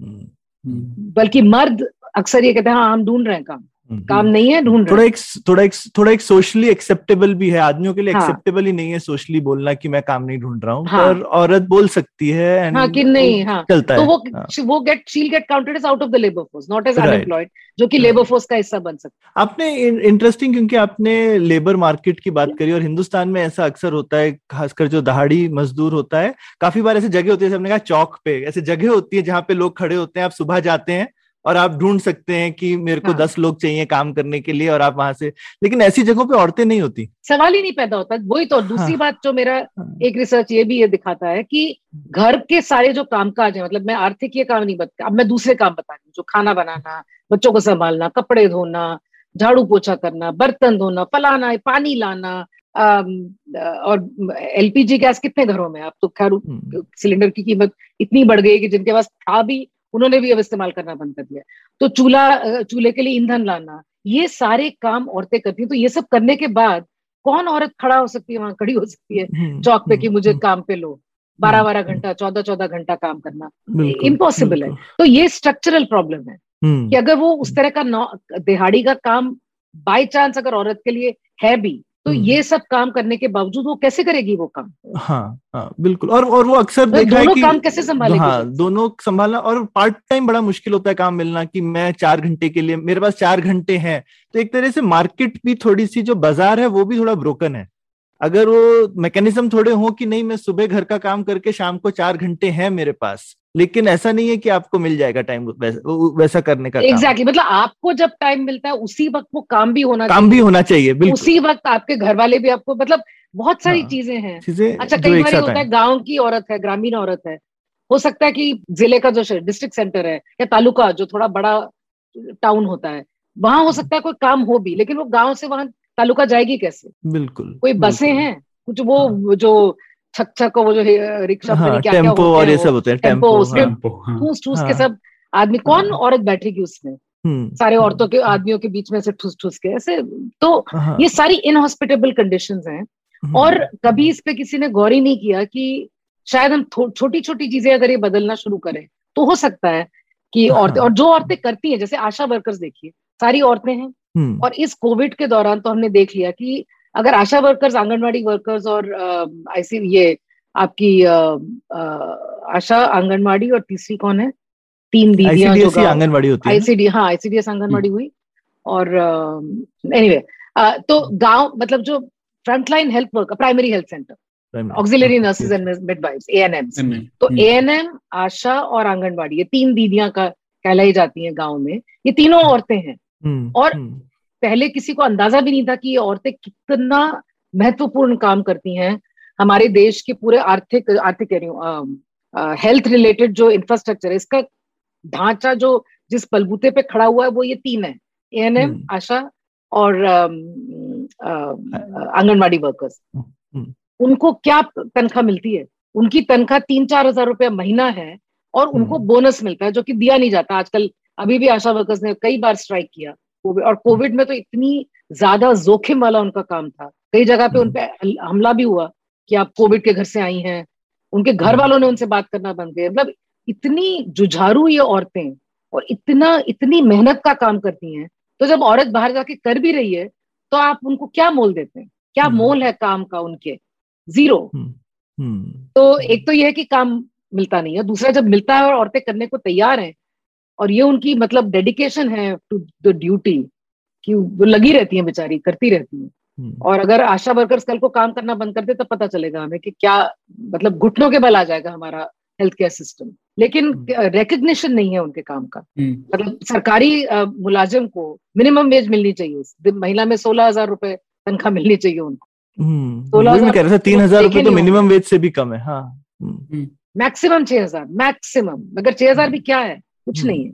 हम्म, हम्म, बल्कि मर्द अक्सर ये कहते हैं हाँ हम ढूंढ रहे हैं काम। हम्म, काम नहीं है ढूंढ थोड़ा एक थोड़ा एक थोड़ा एक सोशली एक्सेप्टेबल भी है आदमियों के लिए एक्सेप्टेबल हाँ। ही नहीं है सोशली बोलना कि मैं काम नहीं ढूंढ रहा हूँ हाँ। पर औरत बोल सकती है हैं and हाँ कि नहीं हाँ। चलता तो है वो हाँ। वो get she'll get counted as out of the labour force not as unemployed जो कि लेबर फोर्स का हिस्सा बन सकता आपने इंटरेस्टिंग क्योंकि आपने लेबर मार्केट की बात करी और हिंदुस्तान में ऐसा अक्सर होता है खासकर जो दहाड़ी मजदूर होता है काफ़ी बार ऐसी जगह होती है हमने कहा चौक पे ऐसे जगह होती है जहाँ पे लोग खड़े होते हैं आप सुबह जाते हैं और आप ढूंढ सकते हैं कि मेरे को हाँ। दस लोग चाहिए काम करने के लिए और आप वहाँ से लेकिन ऐसी जगहों पे औरतें नहीं होती सवाल ही नहीं पैदा होता वही तो दूसरी हाँ। बात जो मेरा हाँ। एक रिसर्च ये भी ये दिखाता है कि घर के सारे जो कामकाज है मतलब मैं आर्थिक ये काम नहीं बता अब मैं दूसरे काम बता रही हूँ जो खाना बनाना बच्चों को संभालना कपड़े धोना झाड़ू पोछा करना बर्तन धोना फलाना पानी लाना और एलपीजी गैस कितने घरों में आप तो खैर हम्म, सिलेंडर की कीमत इतनी बढ़ गई कि जिनके पास था भी उन्होंने भी अब इस्तेमाल करना बंद कर दिया। तो चूल्हा चूल्हे के लिए ईंधन लाना ये सारे काम औरतें करती हैं। तो ये सब करने के बाद कौन औरत खड़ा हो सकती है? वहाँ खड़ी हो सकती है। हम्म, चौक पे कि हम्म, मुझे हम्म, काम पे लो। बारह बारह। घंटा चौदह चौदह घंटा काम करना। इम्पॉसिबल है। तो ये स्ट्रक्चरल प्रॉब्लम है कि अगर वो उस तरह का दिहाड़ी का काम बाय चांस अगर औरत के लिए है भी तो हम्म। ये सब काम करने के बावजूद वो कैसे करेगी वो काम? हाँ हाँ बिल्कुल। और और वो अक्सर तो देखा है कि काम कैसे संभालेगी हाँ दोनों संभालना और पार्ट टाइम बड़ा मुश्किल होता है काम मिलना कि मैं चार घंटे के लिए मेरे पास चार घंटे हैं। तो एक तरह से मार्केट भी थोड़ी सी जो बाज़ार है वो भी थोड़ा ब्रोकन है। अगर वो मैकेनिज्म थोड़े हो कि नहीं मैं सुबह घर का काम करके शाम को चार घंटे हैं मेरे पास लेकिन ऐसा नहीं है कि आपको मिल जाएगा टाइम वैसा, वैसा करने का। एग्जैक्टली मतलब आपको जब टाइम मिलता है उसी वक्त वो काम भी होना काम भी होना चाहिए बिल्कुल उसी वक्त आपके घर वाले भी आपको मतलब बहुत सारी हाँ। चीज़ें हैं चीज़ें अच्छा कई बार होता है गाँव की औरत है ग्रामीण औरत है हो सकता है कि ज़िले का जो डिस्ट्रिक्ट सेंटर है या तालुका जो थोड़ा बड़ा टाउन होता है वहाँ हो सकता है कोई काम हो भी लेकिन वो गाँव से वहाँ तालुका जाएगी कैसे बिल्कुल कोई बसें बिल्कुल। हैं कुछ वो जो छक छक वो जो रिक्शा हाँ क्या क्या टेंपो होते और हैं ये सब होते हैं टेंपो, उसमें हाँ, हाँ। ठूस ठूस के हाँ। सब आदमी कौन हाँ। औरत बैठेगी उसमें हम्म, सारे औरतों के आदमियों के बीच में से ठूस ठूस के ऐसे तो हाँ, ये सारी इनहॉस्पिटेबल कंडीशंस हैं हम्म, और कभी इस पे किसी ने गौर ही नहीं किया कि शायद हम छोटी छोटी चीज़ें अगर ये बदलना शुरू करें तो हो सकता है कि औरतें हाँ। और जो औरतें करती हैं जैसे आशा वर्कर्स देखिए सारी औरतें हैं और इस कोविड के दौरान तो हमने देख लिया कि अगर आशा वर्कर्स आंगनवाड़ी वर्कर्स और ऐसी ये आपकी अ, अ, आशा आंगनवाड़ी और तीसरी कौन है? तीन दीदियाँ जो आंगनवाड़ी होती है आईसीडी हाँ आईसीडीएस आंगनवाड़ी हुई। और एनीवे तो गाँव मतलब जो frontline health work primary health centre Primary. Auxiliary nurses and midwives ANMs हम्म, तो हम्म, एएनएम आशा और आंगनवाड़ी ये तीन दीदियाँ का कहलाई जाती हैं गाँव में। ये तीनों औरतें हैं। हम्म, और हम्म, पहले किसी को अंदाज़ा भी नहीं था कि ये औरतें कितना महत्वपूर्ण काम करती हैं हमारे देश के पूरे आर्थिक आर्थिक कह रही हूँ हेल्थ रिलेटेड जो इंफ्रास्ट्रक्चर है इसका ढांचा जो जिस बलबूते पे खड़ा हुआ है वो ये तीन है एएनएम हम्म। आशा और आंगनवाड़ी वर्कर्स हम्म। उनको क्या तनख्वाह मिलती है उनकी तनख्वाह तीन चार हज़ार रुपया महीना है और उनको हम्म। बोनस मिलता है जो कि दिया नहीं जाता आजकल अभी भी आशा वर्कर्स ने कई बार स्ट्राइक किया। कोविड और कोविड में तो इतनी ज़्यादा जोखिम वाला उनका काम था। कई जगह पे उन पे हमला भी हुआ कि आप कोविड के घर से आई हैं। उनके घर वालों ने उनसे बात करना बंद किया। मतलब इतनी जुझारू ये औरतें और इतना इतनी मेहनत का काम करती हैं। तो जब औरत बाहर जाके कर भी रही है तो आप उनको क्या मोल देते हैं? क्या हम्म। मोल है काम का उनके? ज़ीरो हम्म, हम्म, तो एक तो यह है कि काम मिलता नहीं है। दूसरा जब मिलता है और औरतें करने को तैयार हैं और ये उनकी मतलब डेडिकेशन है टू द ड्यूटी कि वो लगी रहती है बेचारी करती रहती हैं। हम्म, और अगर आशा वर्कर्स कल को काम करना बंद कर दे तब पता चलेगा हमें कि क्या मतलब घुटनों के बल आ जाएगा हमारा हेल्थ केयर सिस्टम लेकिन रिकग्निशन नहीं है उनके काम का। मतलब सरकारी मुलाजिम को मिनिमम वेज मिलनी चाहिए महीना में सोलह हज़ार रुपए तनख्वाह मिलनी चाहिए उनको। हम्म, सोलह तीन हज़ार रुपए तो मिनिमम वेज से भी कम है हाँ। हम्म, मैक्सिमम छह हज़ार मैक्सिमम मगर छह हज़ार भी क्या है? कुछ हम्म। नहीं है।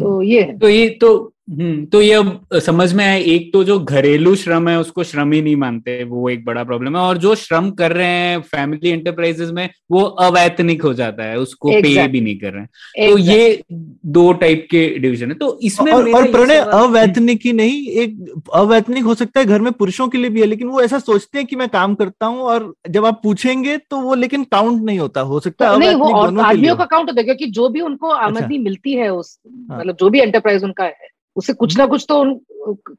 तो ये है। तो ये तो हम्म तो ये अब समझ में आया एक तो जो घरेलू श्रम है उसको श्रम ही नहीं मानते वो एक बड़ा प्रॉब्लम है और जो श्रम कर रहे हैं फैमिली एंटरप्राइजेस में वो अवैतनिक हो जाता है उसको पे भी नहीं कर रहे हैं। तो ये दो टाइप के डिवीज़न है तो इसमें और, और प्रणय अवैतनिक ही नहीं एक अवैतनिक हो सकता है घर में पुरुषों के लिए भी है लेकिन वो ऐसा सोचते हैं कि मैं काम करता हूँ और जब आप पूछेंगे तो वो लेकिन काउंट नहीं होता हो सकता है नहीं वो आदमियों का काउंट होता है क्योंकि जो भी उनको आमदनी मिलती है उस हाँ। मतलब जो भी एंटरप्राइज उनका है उससे कुछ ना कुछ तो उन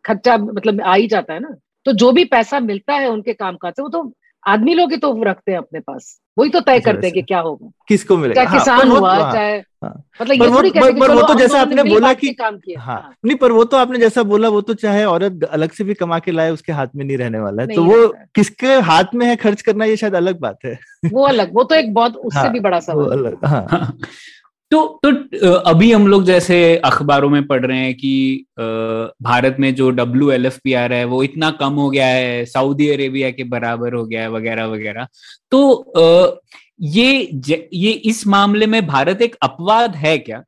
खर्चा मतलब आ ही जाता है ना। तो जो भी पैसा मिलता है उनके काम काज से वो तो आदमी लोग ही तो रखते हैं अपने पास। वही तो तय अच्छा, करते हैं कि क्या होगा। किसको मिलेगा? चाहे हाँ, किसान हुआ हाँ, चाहे हाँ। मतलब पर ये वो- थोड़ी कहते पर- पर वो तो जैसा आपने बोला कि- काम किया। हाँ। हाँ, नहीं पर वो तो आपने जैसा बोला वो तो चाहे औरत अलग से भी कमा के लाए उसके हाथ में नहीं रहने वाला है। तो वो किसके हाथ में है खर्च करना ये शायद अलग बात है। वो अलग वो तो एक बहुत उससे हाँ, भी बड़ा सवाल अलग हाँ। हाँ। तो तो अभी हम लोग जैसे अखबारों में पढ़ रहे हैं कि भारत में जो W L F P R है, वो इतना कम हो गया है सऊदी अरेबिया के बराबर हो गया है, वगैरह वगैरह। तो ये ये इस मामले में भारत एक अपवाद है क्या?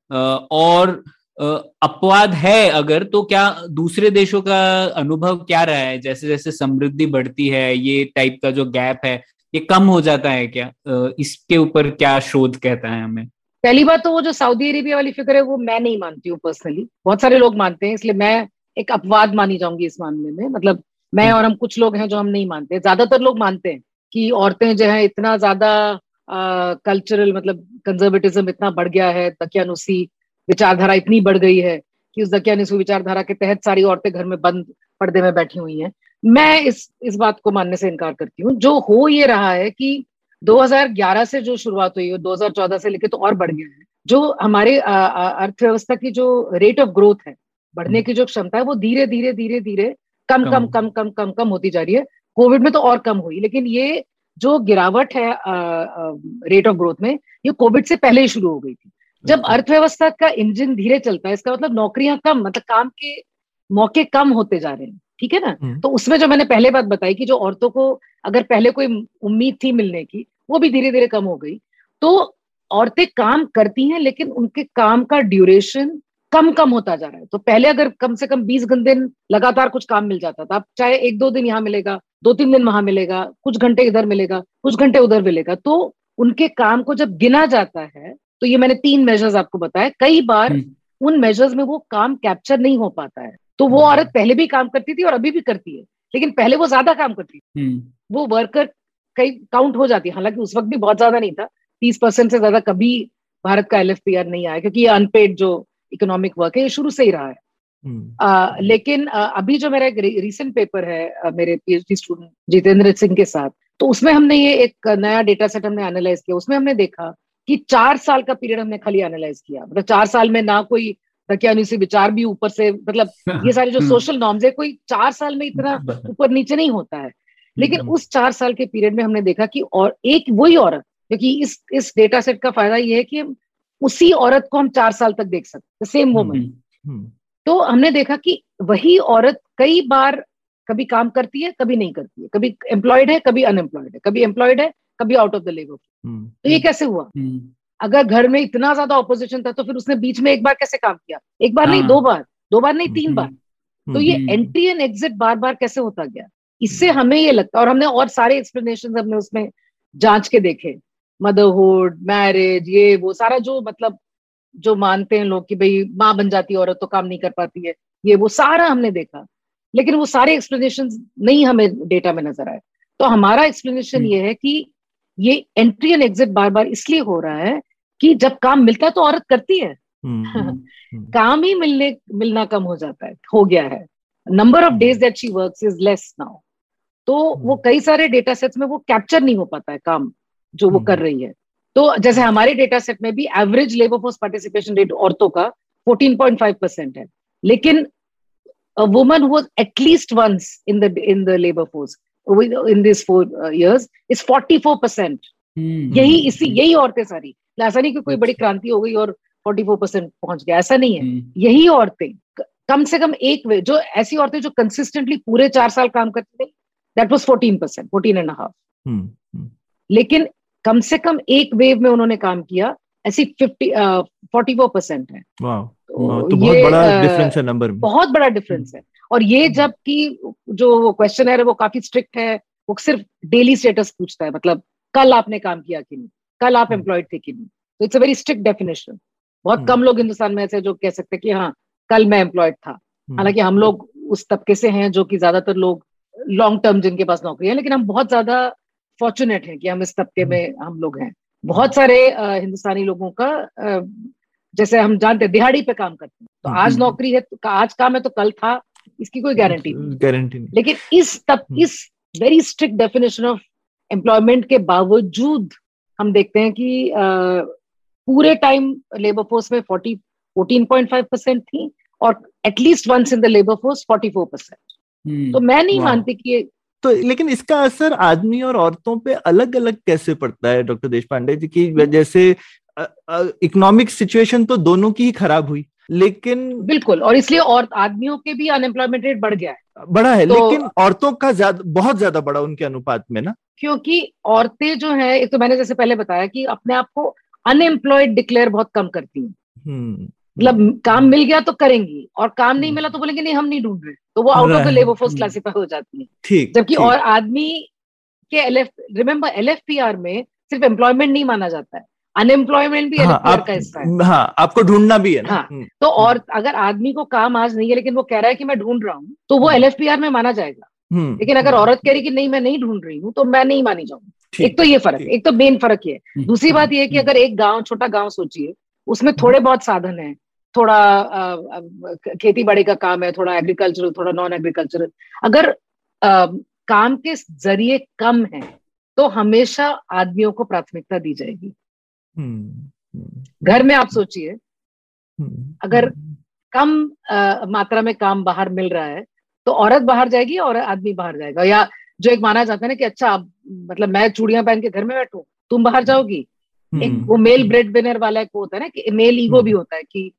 और अपवाद है अगर तो क्या दूसरे देशों का अनुभव क्या रहा है? जैसे जैसे समृद्धि बढ़ती है, ये टाइप का जो गैप है, ये कम हो जाता है क्या? इसके ऊपर क्या शोध कहता है हमें? पहली बात तो वो जो सऊदी अरेबिया वाली फिगर है वो मैं नहीं मानती हूँ पर्सनली बहुत सारे लोग मानते हैं इसलिए मैं एक अपवाद मानी जाऊँगी इस मामले में। मतलब मैं और हम कुछ लोग हैं जो हम नहीं मानते। ज़्यादातर लोग मानते हैं कि औरतें जो है इतना ज़्यादा कल्चरल मतलब कंजर्वेटिज्म इतना बढ़ गया है दकियानुसी विचारधारा इतनी बढ़ गई है कि उस दकियानुसी विचारधारा के तहत सारी औरतें घर में बंद पर्दे में बैठी हुई हैं। मैं इस इस बात को मानने से इनकार करती हूँ। जो हो ये रहा है कि 2011 से जो शुरुआत हुई है 2014 से लेके तो और बढ़ गया है। जो हमारे अर्थव्यवस्था की जो रेट ऑफ़ ग्रोथ है बढ़ने की जो क्षमता है वो धीरे धीरे धीरे धीरे कम कम कम कम कम कम कम होती जा रही है। कोविड में तो और कम हुई लेकिन ये जो गिरावट है रेट ऑफ़ ग्रोथ में ये कोविड से पहले ही शुरू हो गई थी। जब अर्थव्यवस्था का इंजन धीरे चलता है इसका मतलब नौकरियाँ कम मतलब काम के मौके कम होते जा रहे हैं ठीक है ना? हम्म। तो उसमें जो मैंने पहले बात बताई कि जो औरतों को अगर पहले कोई उम्मीद थी मिलने की वो भी धीरे धीरे कम हो गई। तो औरतें काम करती हैं लेकिन उनके काम का ड्यूरेशन कम कम होता जा रहा है। तो पहले अगर कम से कम बीस दिन लगातार कुछ काम मिल जाता था अब चाहे एक दो दिन यहाँ मिलेगा दो तीन दिन वहाँ मिलेगा कुछ घंटे इधर मिलेगा कुछ घंटे उधर मिलेगा तो उनके काम को जब गिना जाता है तो ये मैंने तीन मेजर्स आपको बताया। कई बार हम्म। उन मेजर्स में वो काम कैप्चर नहीं हो पाता है। तो वो हम्म। औरत पहले भी काम करती थी और अभी भी करती है लेकिन पहले वो ज़्यादा काम करती थी। हम्म, वो वर्कर कई काउंट हो जाती है। हालाँकि उस वक्त भी बहुत ज़्यादा नहीं था। तीस परसेंट से ज़्यादा कभी भारत का एलएफपीआर नहीं आया क्योंकि ये अनपेड जो इकोनॉमिक वर्क है ये शुरू से ही रहा है। हम्म, आ, लेकिन आ, अभी जो मेरा एक रीसेंट पेपर है आ, मेरे पीएचडी स्टूडेंट जितेंद्र सिंह के साथ तो उसमें हमने ये एक नया डेटा सेट हमने एनालाइज किया। उसमें हमने देखा कि चार साल का पीरियड हमने खाली एनालाइज किया। मतलब चार साल में ना कोई दकियानुसी विचार भी ऊपर से मतलब ये सारे जो हम्म। सोशल नॉर्म्स है कोई चार साल में इतना ऊपर नीचे नहीं होता है। लेकिन हम्म। उस चार साल के पीरियड में हमने देखा कि और एक वही औरत क्योंकि इस इस डेटा सेट का फ़ायदा ये है कि उसी औरत को हम चार साल तक देख सकते सेम वुमन हम्म, हम्म, तो हमने देखा कि वही औरत कई बार कभी काम करती है कभी नहीं करती है कभी एम्प्लॉयड है कभी अनएम्प्लॉयड है कभी एम्प्लॉयड है कभी आउट ऑफ़ द लेबर हम्म, तो ये कैसे हुआ? हम्म, अगर घर में इतना ज़्यादा ऑपोजिशन था तो फिर उसने बीच में एक बार कैसे काम किया? एक बार नहीं हाँ। दो बार दो बार नहीं तीन हम्म, बार। तो ये हम्म। एंट्री एंड एग्जिट बार बार कैसे होता गया? इससे हमें ये लगता और हमने और सारे एक्सप्लेनेशन हमने उसमें जाँच के देखे। मदरहुड मैरिज ये वो सारा जो मतलब जो मानते हैं लोग कि भाई माँ बन जाती है औरत तो काम नहीं कर पाती है ये वो सारा हमने देखा। लेकिन वो सारे एक्सप्लेनेशन नहीं हमें डेटा में नज़र आए। तो हमारा एक्सप्लेनेशन हम्म। ये है कि ये एंट्री एंड एग्जिट बार बार इसलिए हो रहा है कि जब काम मिलता है तो औरत करती है। हम्म, हम्म, काम ही मिलने मिलना कम हो जाता है हो गया है। Number of hmm. Days that she works is less now तो वो हम्म। कई सारे डेटा सेट्स में वो कैप्चर नहीं हो पाता है काम जो वो हम्म। कर रही है। तो जैसे हमारे डेटा सेट में भी average labour force participation rate औरतों का 14.5 परसेंट है। लेकिन woman was at least once in the in the labour force in this uh, years is 44 percent हम्म, यही इसी यही औरतें सारी। ऐसा नहीं कि कोई बड़ी क्रांति हो गई और फोर्टी फोर परसेंट पहुँच गया ऐसा नहीं है। हम्म, यही औरतें कम से कम एक वे जो ऐसी औरतें जो कंसिस्टेंटली पूरे चार साल काम करती थी that was fourteen percent fourteen and half लेकिन कम से कम एक वेव में उन्होंने काम किया ऐसी फिफ्टी फोर्टी फोर परसेंट है। तो तो बहुत बड़ा डिफरेंस है नंबर में। बहुत बड़ा डिफरेंस है। और ये जबकि जो क्वेश्चन है वो काफ़ी स्ट्रिक्ट है वो सिर्फ़ डेली स्टेटस पूछता है मतलब कल आपने काम किया कि नहीं? कल आप। एम्प्लॉयड थे कि नहीं? तो it's a very strict definition बहुत। कम लोग हिंदुस्तान में ऐसे जो कह सकते हैं कि हाँ कल मैं एम्प्लॉयड था। हालाँकि हम लोग उस तबके से हैं जो कि ज़्यादातर लोग लॉन्ग टर्म जिनके पास नौकरी है लेकिन हम बहुत ज़्यादा फॉर्चुनेट हैं कि हम इस तबके में हम लोग हैं। बहुत सारे हिंदुस्तानी लोगों का जैसे हम जानते हैं दिहाड़ी पे काम करते हैं। तो आज हम्म। नौकरी है तो आज काम है तो कल था इसकी कोई गारंटी नहीं। गारंटी नहीं। लेकिन इस तब हम्म। इस very strict definition of employment के बावजूद हम देखते हैं कि पूरे टाइम लेबर फोर्स में forty fourteen point five percent थी और at least once in the labour force forty four percent हम्म, तो मैं नहीं मानती कि तो लेकिन इसका असर आदमी और औरतों पे अलग अलग कैसे पड़ता है डॉक्टर देश पांडे जी की जैसे इकोनॉमिक सिचुएशन तो दोनों की ही खराब हुई लेकिन बिल्कुल और इसलिए और आदमियों के भी अनएम्प्लॉयमेंट रेट बढ़ गया है। बड़ा है तो- लेकिन औरतों का ज़्यादा बहुत ज़्यादा बड़ा उनके अनुपात में ना। क्योंकि औरतें जो है एक तो मैंने जैसे पहले बताया कि अपने आप को अनएम्प्लॉयड डिक्लेयर बहुत कम करती हैं। हम्म। मतलब काम मिल गया तो करेंगी और काम नहीं मिला तो बोलेंगे नहीं हम नहीं ढूंढ रहे तो वो out of the labour force. Classify हो जाती है। ठीक जबकि और आदमी के L F remember L F P R में सिर्फ़ एम्प्लॉयमेंट नहीं माना जाता है। अनएम्प्लॉयमेंट भी हाँ आप का हिस्सा है। हाँ आपको ढूंढना भी है ना। हाँ। हम्म, तो और अगर आदमी को काम आज नहीं है लेकिन वो कह रहा है कि मैं ढूंढ रहा हूँ तो वो। एल एफ़ पी आर में माना जाएगा। हम्म, लेकिन अगर हम्म, औरत कह रही कि नहीं मैं नहीं ढूंढ रही हूँ तो मैं नहीं मानी जाऊँगी। एक तो ये फ़र्क एक तो मेन फ़र्क ये है। दूसरी बात ये है कि। अगर एक गाँव छोटा गाँव सोचिए उसमें थोड़े बहुत साधन है। थोड़ा खेती बाड़ी का काम है थोड़ा एग्रीकल्चरल थोड़ा नॉन एग्रीकल्चरल अगर अ, काम के ज़रिए कम है तो हमेशा आदमियों को प्राथमिकता दी जाएगी। हम्म, हम्म, घर में आप सोचिए हम्म, अगर कम अ, मात्रा में काम बाहर मिल रहा है तो औरत बाहर जाएगी और आदमी बाहर जाएगा। या जो एक माना जाता है ना कि अच्छा मतलब मैं चूड़ियाँ पहन के घर में बैठू तुम बाहर जाओगी। एक वो मेल ब्रेड विनर वाला एक होता है ना कि मेल ईगो भी। होता है कि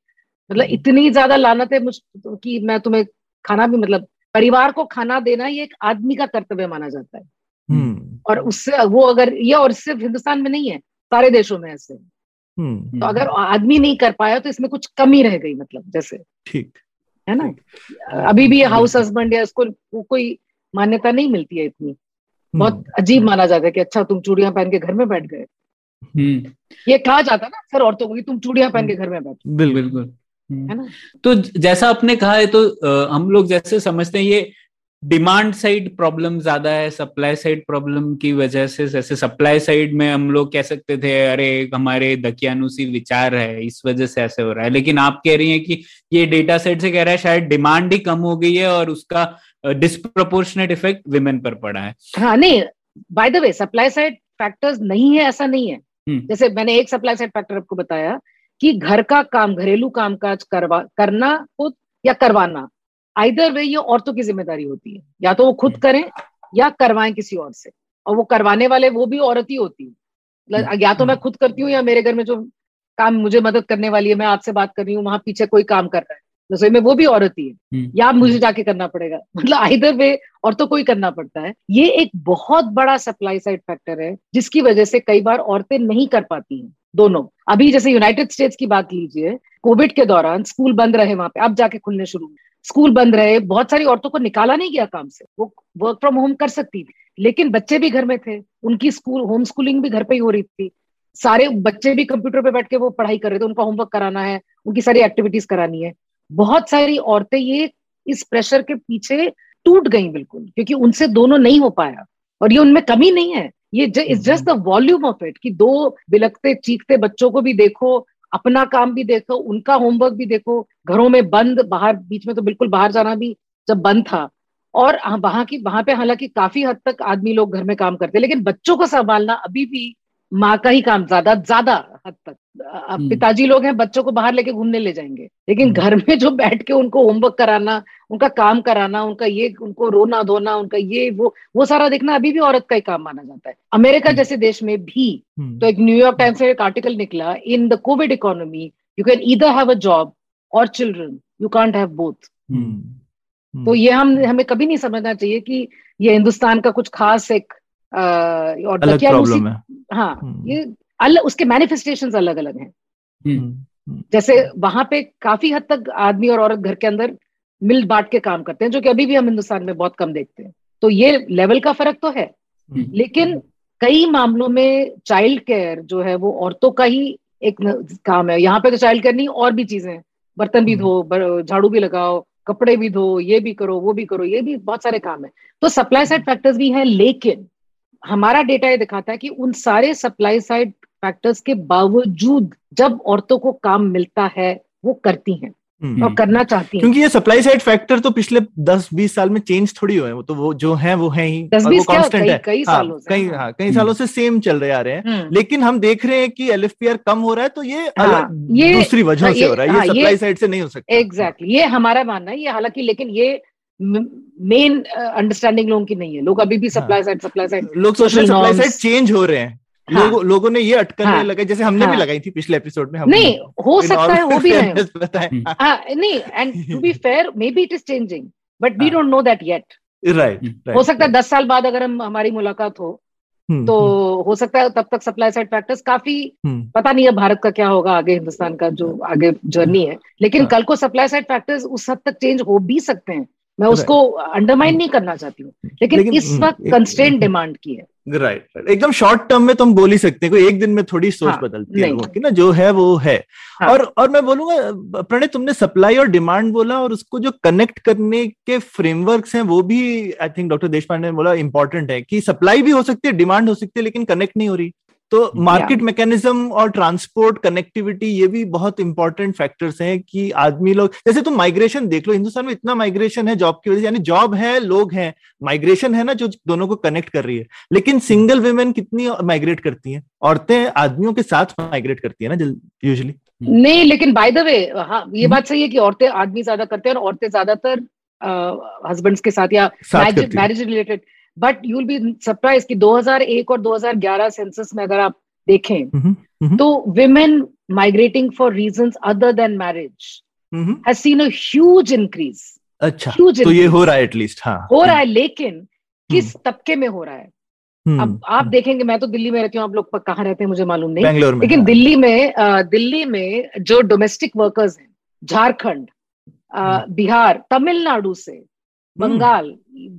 मतलब इतनी ज़्यादा लानत है मुझ कि मैं तुम्हें खाना भी मतलब परिवार को खाना देना ये एक आदमी का कर्तव्य माना जाता है। हम्म, और उससे वो अगर ये और सिर्फ़ हिंदुस्तान में नहीं है सारे देशों में ऐसे। हम्म, तो अगर आदमी नहीं कर पाया तो इसमें कुछ कमी रह गई मतलब जैसे। ठीक। है ना। अभी भी हाउस। हस्बैंड या इसको कोई मान्यता नहीं मिलती है इतनी। बहुत हम्म, अजीब माना जाता है कि अच्छा तुम चूड़ियाँ पहन के घर में बैठ गए। हम्म, ये कहा जाता है ना सर औरतों को कि तुम चूड़ियाँ पहन के घर में बैठो। बिल्कुल हम्म। है ना? तो जैसा आपने कहा है तो हम लोग जैसे समझते हैं ये डिमांड साइड प्रॉब्लम ज़्यादा है सप्लाई साइड प्रॉब्लम की वजह से जैसे सप्लाई साइड में हम लोग कह सकते थे अरे हमारे दकियानुसी विचार है इस वजह से ऐसे हो रहा है। लेकिन आप कह रही हैं कि ये डेटा सेट से कह रहा है शायद डिमांड ही कम हो गई है और उसका डिस्प्रोपोर्शनेट इफ़ेक्ट विमेन पर पड़ा है। हाँ नहीं by the way supply side factors नहीं है ऐसा नहीं है। हम्म। जैसे मैंने एक सप्लाई साइड फैक्टर आपको बताया कि घर का काम घरेलू कामकाज करवा करना खुद या करवाना। आइदर वे ये औरतों की ज़िम्मेदारी होती है। या तो वो खुद हम्म। करें या करवाएँ किसी और से। और वो करवाने वाले वो भी औरत ही होती है। मतलब या तो मैं खुद करती हूँ या मेरे घर में जो काम मुझे मदद करने वाली है मैं आपसे बात कर रही हूँ वहाँ पीछे कोई काम कर रहा है। रसोई में वो भी औरत ही है। हम्म, या मुझे जाके करना पड़ेगा। मतलब आइदर वे और तो कोई करना पड़ता है। ये एक बहुत बड़ा सप्लाई साइड फैक्टर है जिसकी वजह से कई बार औरतें नहीं कर पाती हैं। दोनों। अभी जैसे यूनाइटेड स्टेट्स की बात लीजिए कोविड के दौरान स्कूल बंद रहे वहाँ पे, अब जाके खुलने शुरू स्कूल बंद रहे, बहुत सारी औरतों को निकाला नहीं गया काम से। वो वर्क फ्रॉम होम कर सकती थी, लेकिन बच्चे भी घर में थे, उनकी स्कूल होम स्कूलिंग भी घर पे ही हो रही थी। सारे बच्चे भी कंप्यूटर पे बैठ के वो पढ़ाई कर रहे थे, उनका होमवर्क कराना है, उनकी सारी एक्टिविटीज़ करानी है। बहुत सारी औरतें ये इस प्रेशर के पीछे टूट गई बिल्कुल, क्योंकि उनसे दोनों नहीं हो पाया। और ये उनमें कमी नहीं है। ये is just the volume of it कि दो बिलकते चीखते बच्चों को भी देखो अपना काम भी देखो उनका होमवर्क भी देखो घरों में बंद बाहर बीच में तो बिल्कुल बाहर जाना भी जब बंद था। और वहाँ की वहाँ पे हालाँकि काफ़ी हद तक आदमी लोग घर में काम करते लेकिन बच्चों को संभालना अभी भी माँ का ही काम ज़्यादा ज़्यादा हद तक। हम्म। पिताजी लोग हैं बच्चों को बाहर लेके घूमने ले जाएँगे। लेकिन हम्म। घर में जो बैठ के उनको होमवर्क कराना उनका काम कराना उनका ये उनको रोना धोना उनका ये वो वो सारा देखना अभी भी औरत का ही काम माना जाता है। अमेरिका हम्म। जैसे देश में भी तो एक न्यूयॉर्क टाइम्स में एक आर्टिकल निकला in the Covid economy you can either have a job or children you can't have both तो ये हम हमें कभी नहीं समझना चाहिए कि ये हिंदुस्तान का कुछ खास एक और अलग प्रॉब्लम है। हाँ हम्म। ये अलग उसके मैनिफेस्टेशन अलग अलग हैं। हम्म, हम्म, जैसे वहाँ पे काफ़ी हद तक आदमी और औरत घर के अंदर मिल बांट के काम करते हैं जो कि अभी भी हम हिंदुस्तान में बहुत कम देखते हैं। तो ये लेवल का फ़र्क तो है। लेकिन कई मामलों में चाइल्ड केयर जो है वो औरतों का ही एक काम है। यहाँ पे तो चाइल्ड केयर नहीं और भी चीज़ें हैं। बर्तन भी। धो झाड़ू भी लगाओ कपड़े भी धो ये भी करो वो भी करो ये भी बहुत सारे काम है। तो सप्लाई साइड फैक्टर्स भी हैं लेकिन हमारा डेटा ये दिखाता है कि उन सारे सप्लाई साइड फैक्टर्स के बावजूद जब औरतों को काम मिलता है वो करती हैं हम्म। और करना चाहती हैं। क्योंकि ये सप्लाई साइड फैक्टर तो पिछले 10-20 साल में चेंज थोड़ी हुए हैं। वो तो वो जो हैं वो हैं ही। 10-20 और वो कांस्टेंट कई- है। कई हाँ, सालों से, कई हाँ। हाँ कई सालों से सेम चल रहे आ रहे हैं। हम्म। लेकिन हम देख रहे हैं कि एलएफपीआर कम हो रहा है तो ये हाँ, अलग दूसरी वजह से हो रहा है। हाँ, ये- सप्लाई साइड से नहीं हो सकता। एग्जैक्टली ये हमारा मानना है ये हालाँकि लेकिन ये मेन अंडरस्टैंडिंग लोगों की नहीं है लोग अभी भी। सप्लाई साइड सप्लाई साइड लोग हैं सप्लाई साइड चेंज हो रहे हैं हाँ। लोगों लोगों ने ये अटकलने हाँ। लगाई जैसे हमने हाँ, भी। लगाई थी पिछले एपिसोड में हम नहीं हो सकता है हो भी रहे हो बताएँ हम्म। हाँ नहीं and to be fair maybe it is changing but we. Don't know that yet right हो सकता है दस साल बाद अगर हम हमारी मुलाकात हो हम्म, तो हो सकता है तब तक सप्लाई साइड फैक्टर्स काफ़ी हम्म, पता नहीं है भारत का क्या होगा आगे हिंदुस्तान का जो आगे जर्नी है लेकिन हाँ। कल को सप्लाई साइड फैक्टर्स उस हद तक चेंज हो भी सकते हैं मैं उसको अंडरमाइन नहीं करना चाहती हूँ। लेकिन, लेकिन, इस हम्म, वक्त कंस्टेंट डिमांड की है। राइट राइट एकदम शॉर्ट टर्म में तो हम बोल ही सकते हैं कोई एक दिन में थोड़ी सोच हाँ, बदलती है। लोगों की ना जो है वो है। हाँ। और और मैं बोलूँगा प्रणय तुमने सप्लाई और डिमांड बोला और उसको जो कनेक्ट करने के फ्रेमवर्क्स हैं वो भी आई थिंक डॉक्टर देशपांडे ने बोला इंपॉर्टेंट है कि सप्लाई भी हो सकती है डिमांड हो सकती है लेकिन कनेक्ट नहीं हो रही। तो मार्केट मैकेनिज्म और ट्रांसपोर्ट कनेक्टिविटी ये भी बहुत इंपॉर्टेंट फैक्टर्स हैं कि आदमी लोग जैसे तुम माइग्रेशन देख लो हिंदुस्तान में इतना माइग्रेशन है जॉब की वजह से यानी जॉब है लोग हैं माइग्रेशन है ना जो दोनों को कनेक्ट कर रही है। लेकिन सिंगल वुमेन कितनी माइग्रेट करती हैं? औरतें आदमियों के साथ माइग्रेट करती है ना यूजली नहीं लेकिन बाय द वे हाँ ये हम्म। बात सही है कि औरतें आदमी ज़्यादा करते हैं और औरतें ज़्यादातर हस्बैंड्स के साथ या marriage related but you'll be surprise कि 2001 और 2011 सेंसस में अगर आप देखें हम्म, हम्म, तो women migrating reasons other than marriage hmm, has seen a huge increase. अच्छा huge तो ये हो रहा है एटलीस्ट हाँ। हो रहा है लेकिन किस तबके में हो रहा है? अब आप देखेंगे मैं तो दिल्ली में रहती हूँ आप लोग कहाँ रहते हैं मुझे मालूम नहीं। बेंगलोर में लेकिन हाँ। दिल्ली में दिल्ली में जो डोमेस्टिक वर्कर्स हैं झारखंड। बिहार तमिलनाडु से बंगाल।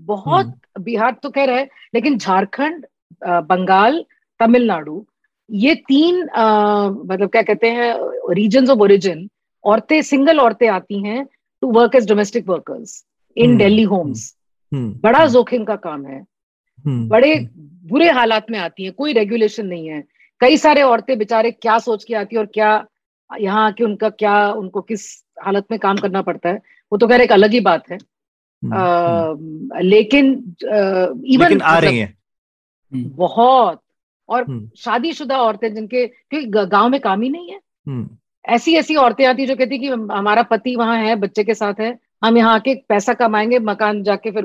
बहुत बिहार तो कह रहे हैं लेकिन झारखंड बंगाल तमिलनाडु ये तीन अ, मतलब क्या कहते हैं रीजन ऑफ़ ओरिजिन औरतें सिंगल औरतें आती हैं to work as domestic workers in hmm, Delhi homes हम्म, बड़ा हम्म, जोखिम का काम है। हम्म, बड़े हम्म, बुरे हालात में आती हैं कोई रेगुलेशन नहीं है। कई सारे औरतें बेचारे क्या सोच के आती है और क्या यहाँ आके उनका क्या उनको किस हालत में काम करना पड़ता है वो तो खैर एक अलग ही बात है। हम्म, हम्म। लेकिन इवन लेकिन आ रही हैं। बहुत। और हम्म, शादीशुदा औरतें जिनके क्योंकि गाँव में काम ही नहीं है। हम्म, ऐसी ऐसी औरतें आती जो कहती कि हमारा पति वहाँ है बच्चे के साथ है हम यहाँ आके पैसा कमाएँगे मकान जाके फिर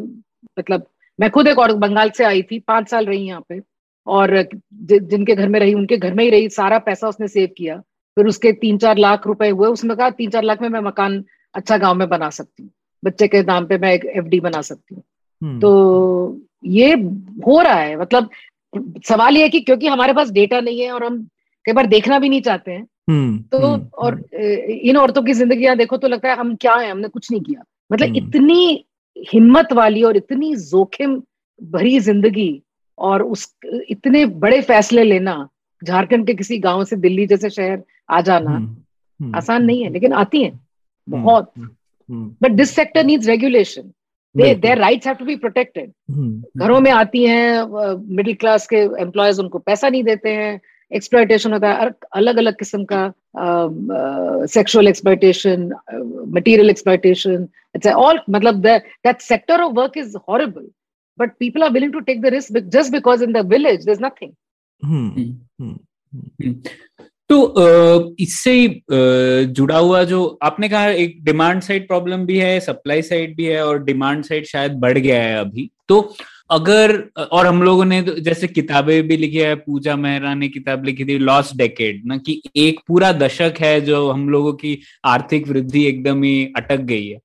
मतलब मैं खुद एक और बंगाल से आई थी पाँच साल रही यहाँ पे और जि, जिनके घर में रही उनके घर में ही रही सारा पैसा उसने सेव किया। फिर उसके तीन चार लाख रुपए हुए उसने कहा तीन चार लाख में मैं मकान अच्छा गाँव में बना सकती हूँ। बच्चे के नाम पे मैं एक एफडी बना सकती हूँ। हम्म, तो ये हो रहा है मतलब सवाल ये है कि क्योंकि हमारे पास डेटा नहीं है और हम कई बार देखना भी नहीं चाहते हैं हम्म, तो हम्म, और इन औरतों की ज़िंदगी देखो तो लगता है हम क्या है हमने कुछ नहीं किया। मतलब। इतनी हिम्मत वाली और इतनी जोखिम भरी ज़िंदगी और उस इतने बड़े फैसले लेना झारखंड के किसी गाँव से दिल्ली जैसे शहर आ जाना आसान नहीं है लेकिन आती हैं बहुत। हम्म, हम्म, but this sector needs regulation बिल्कुल, their rights have to be protected हम्म, घरों में आती हैं मिडिल क्लास के एम्प्लॉयज़ उनको पैसा नहीं देते हैं एक्सप्लॉयटेशन होता है अलग अलग किस्म का sexual exploitation material exploitation it's all मतलब that sector of work is horrible but people are willing to take the risk just because in the village there is nothing तो इससे जुड़ा हुआ जो आपने कहा एक डिमांड साइड प्रॉब्लम भी है सप्लाई साइड भी है और डिमांड साइड शायद बढ़ गया है अभी। तो अगर, और हम लोगों ने तो जैसे किताबें भी लिखी है, पूजा मेहरा ने किताब लिखी थी लॉस्ट डेकेड ना कि एक पूरा दशक है जो हम लोगों की आर्थिक वृद्धि एकदम ही अटक गई है।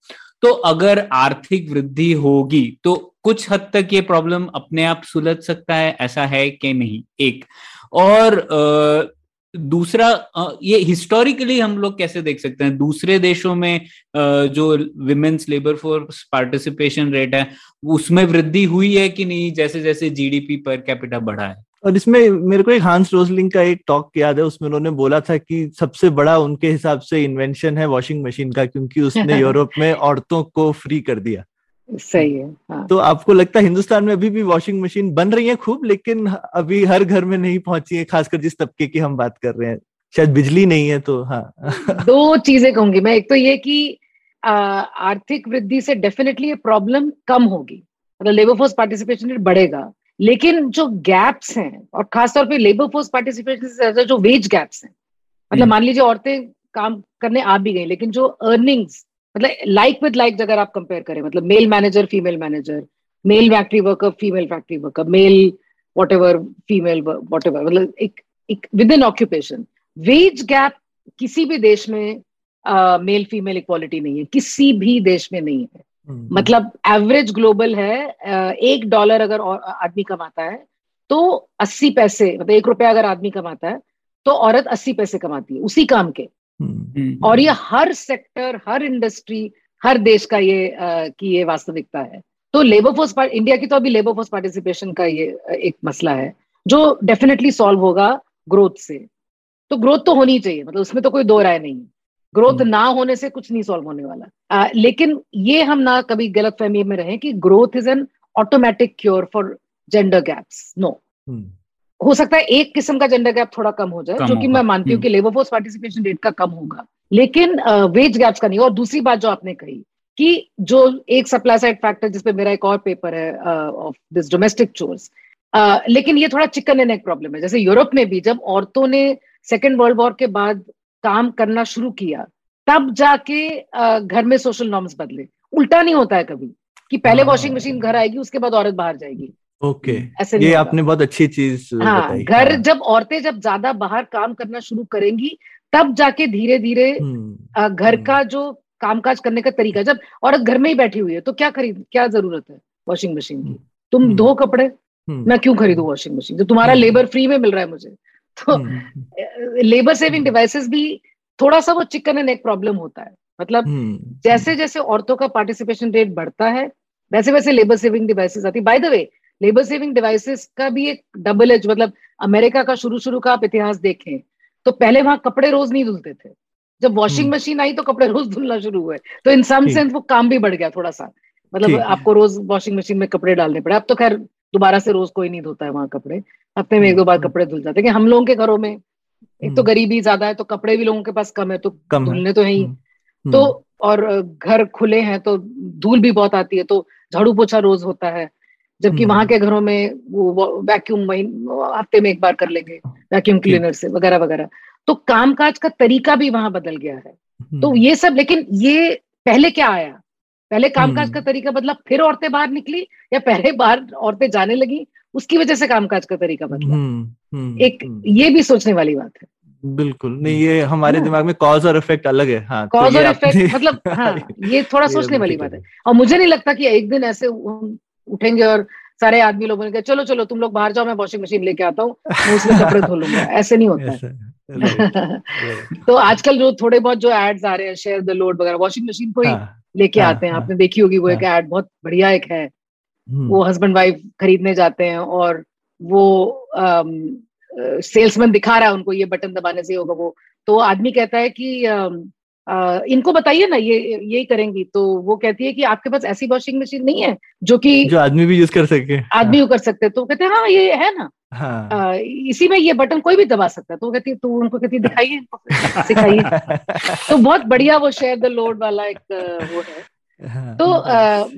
तो अगर आर्थिक वृद्धि होगी तो कुछ हद तक ये प्रॉब्लम अपने आप सुलझ सकता है, ऐसा है कि नहीं? एक। और दूसरा ये हिस्टोरिकली हम लोग कैसे देख सकते हैं? दूसरे देशों में जो women's labour force participation rate है उसमें वृद्धि हुई है कि नहीं? जैसे जैसे जीडीपी पर कैपिटा बढ़ा है। और इसमें मेरे को एक हांस रोजलिंग का एक टॉक याद है उसमें उन्होंने बोला था कि सबसे बड़ा उनके हिसाब से इन्वेंशन है वॉशिंग मशीन का क्योंकि उसने यूरोप में औरतों को फ्री कर दिया। सही है हाँ। तो आपको लगता है हिंदुस्तान में अभी भी वॉशिंग मशीन बन रही है खूब लेकिन अभी हर घर में नहीं पहुँची है खासकर जिस तबके की हम बात कर रहे हैं। शायद बिजली नहीं है तो हाँ। दो चीज़ें कहूँगी मैं। एक तो ये कि आर्थिक वृद्धि से डेफिनेटली ये प्रॉब्लम कम होगी। मतलब लेबर फोर्स पार्टिसिपेशन रेट बढ़ेगा। लेकिन जो गैप्स हैं और खासतौर पे लेबर फोर्स पार्टिसिपेशन से ज़्यादा जो वेज गैप्स हैं मतलब हम्म। मान लीजिए औरतें काम करने आ भी गई लेकिन जो अर्निंग्स मतलब लाइक विद लाइक अगर आप कंपेयर करें मतलब male manager female manager male factory worker female factory worker male whatever female whatever मतलब एक एक within occupation wage gap किसी भी देश में मेल फीमेल इक्वालिटी नहीं है किसी भी देश में नहीं है। मतलब एवरेज ग्लोबल है अ, एक डॉलर अगर आदमी कमाता है तो अस्सी पैसे मतलब एक रुपया अगर आदमी कमाता है तो औरत अस्सी पैसे कमाती है उसी काम के। और ये हर सेक्टर हर इंडस्ट्री हर देश का ये अ, की ये वास्तविकता है। तो लेबर फोर्स इंडिया की तो अभी लेबर फोर्स पार्टिसिपेशन का ये एक मसला है जो डेफिनेटली सॉल्व होगा ग्रोथ से। तो ग्रोथ तो होनी चाहिए मतलब उसमें तो कोई दो राय नहीं। है ग्रोथ हम्म। ना होने से कुछ नहीं सॉल्व होने वाला। अ, लेकिन ये हम ना कभी गलत फहमी में रहे कि growth is an automatic cure for gender gaps no हम्म, हो सकता है एक किस्म का जेंडर गैप थोड़ा कम हो जाए कम जो कि मैं मानती हूँ। कि लेबर फोर्स पार्टिसिपेशन रेट का कम होगा। लेकिन वेज गैप्स का नहीं। और दूसरी बात जो आपने कही कि जो एक सप्लाई साइड फैक्टर जिसपे मेरा एक और पेपर है ऑफ़ दिस डोमेस्टिक चोर्स लेकिन ये थोड़ा चिकन एंड एग प्रॉब्लम है। जैसे यूरोप में भी जब औरतों ने सेकेंड वर्ल्ड वॉर के बाद काम करना शुरू किया तब जाके घर में सोशल नॉर्म्स बदले। उल्टा नहीं होता है कभी कि पहले हाँ। वॉशिंग मशीन घर आएगी उसके बाद औरत बाहर जाएगी। ओके। ऐसे ये आपने बहुत अच्छी चीज़ हाँ घर हाँ, जब औरतें जब ज़्यादा बाहर काम करना शुरू करेंगी तब जाके धीरे धीरे हम्म, घर हम्म। का जो कामकाज करने का तरीका जब औरत घर में ही बैठी हुई है तो क्या खरीद क्या ज़रूरत है वॉशिंग मशीन की? हम्म, तुम हम्म। धो कपड़े हम्म, मैं क्यों खरीदू वॉशिंग मशीन जो तुम्हारा हम्म। लेबर फ्री में मिल रहा है मुझे तो हम्म, लेबर सेविंग डिवाइसेस भी थोड़ा सा वो चिकन एंड एक प्रॉब्लम होता है। मतलब हम्म, जैसे जैसे औरतों का पार्टिसिपेशन रेट बढ़ता है वैसे वैसे लेबर सेविंग डिवाइसेस आती by the way labour saving devices का भी एक डबल एज मतलब अमेरिका का शुरू शुरू का आप इतिहास देखें तो पहले वहाँ कपड़े रोज नहीं धुलते थे। जब वॉशिंग हम्म। मशीन आई तो कपड़े रोज धुलना शुरू हुए। तो इन सम सेंस वो काम भी बढ़ गया थोड़ा सा मतलब आपको रोज वॉशिंग मशीन में कपड़े डालने पड़े। अब तो खैर दोबारा से रोज कोई नहीं धोता है वहाँ कपड़े। हफ़्ते में एक दो बार हम्म। कपड़े धुल जाते हैं। हम लोगों के घरों में एक तो हम्म। गरीबी ज़्यादा है तो कपड़े भी लोगों के पास कम है तो कम। धुलने तो है ही। हम्म, तो और घर खुले हैं तो धूल भी बहुत आती है तो झाड़ू पोछा रोज होता है। जबकि हम्म। वहाँ के घरों में वो वैक्यूम हफ़्ते में एक बार कर लेंगे वैक्यूम क्लीनर से वगैरह वगैरह। तो कामकाज का तरीका भी वहाँ बदल गया है। हम्म, तो ये सब लेकिन ये पहले क्या आया? पहले कामकाज हम्म। का तरीका बदला फिर औरतें बाहर निकली या पहले बाहर औरतें जाने लगी उसकी वजह से कामकाज का तरीका बदला। एक ये भी सोचने वाली बात है। बिल्कुल नहीं ये हमारे। दिमाग में कॉज और इफ़ेक्ट अलग है। हाँ तो कॉज ये और इफ़ेक्ट मतलब हाँ ये थोड़ा ये सोचने वाली बात है। और मुझे नहीं लगता कि एक दिन ऐसे उठेंगे और सारे आदमी लोगों ने कहा चलो चलो तुम लोग बाहर जाओ मैं वॉशिंग मशीन लेके आता हूँ मैं उसमें कपड़े धो लूँगा। ऐसे नहीं होता है। Right, तो आजकल जो थोड़े बहुत जो एड्स आ रहे हैं शेयर द लोड वगैरह वॉशिंग मशीन को ही हाँ, लेके हाँ, आते हैं। हाँ, आपने देखी होगी वो एक एड बहुत बढ़िया एक है। हम्म, वो हस्बैंड वाइफ खरीदने जाते हैं और वो सेल्समैन दिखा रहा है उनको ये बटन दबाने से होगा वो। तो आदमी कहता है कि अ, इनको बताइए ना ये यही करेंगी। तो वो कहती है कि आपके पास ऐसी वॉशिंग मशीन नहीं है जो कि जो आदमी भी यूज़ कर सके। आदमी को कर सकते तो कहते हैं हाँ ये है ना। हाँ। अ, इसी में ये बटन कोई भी दबा सकता है। तो वो कहती है तो उनको कहती है दिखाइए सिखाइए। तो बहुत बढ़िया वो शेयर द लोड वाला एक वो है। हाँ, तो अ,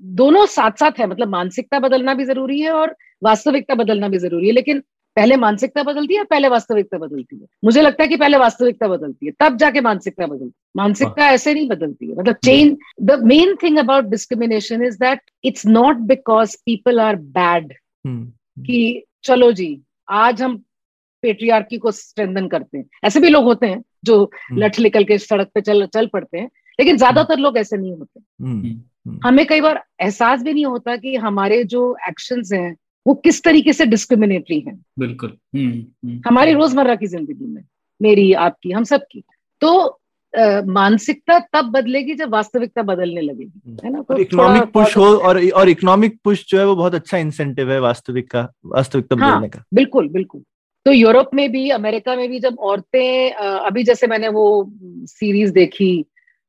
दोनों साथ साथ है। मतलब मानसिकता बदलना भी ज़रूरी है और वास्तविकता बदलना भी ज़रूरी है। लेकिन पहले मानसिकता बदलती है पहले वास्तविकता बदलती है। मुझे लगता है कि पहले वास्तविकता बदलती है तब जाके मानसिकता बदलती है। मानसिकता ऐसे नहीं बदलती है। मतलब change the main thing about discrimination is that it's not because people are bad हम्म कि चलो जी आज हम पेट्रियार्की को स्ट्रेंथन करते हैं। ऐसे भी लोग होते हैं जो हम्म। लठ निकल के सड़क पे चल चल पड़ते हैं लेकिन ज़्यादातर लोग ऐसे नहीं होते। हम्म हमें कई बार एहसास भी नहीं होता कि हमारे जो एक्शंस हैं वो किस तरीके से डिस्क्रिमिनेटरी है? बिल्कुल। हम्म, हम्म, हमारी रोज़मर्रा की ज़िंदगी में मेरी आपकी हम सबकी। तो मानसिकता तब बदलेगी जब वास्तविकता बदलने लगेगी है ना? तो इकोनॉमिक पुश हो और और इकोनॉमिक पुश जो है वो बहुत अच्छा इंसेंटिव है वास्तविक का वास्तविकता हाँ। बदलने का। बिल्कुल बिल्कुल। तो यूरोप में भी अमेरिका में भी जब औरतें अभी जैसे मैंने वो सीरीज़ देखी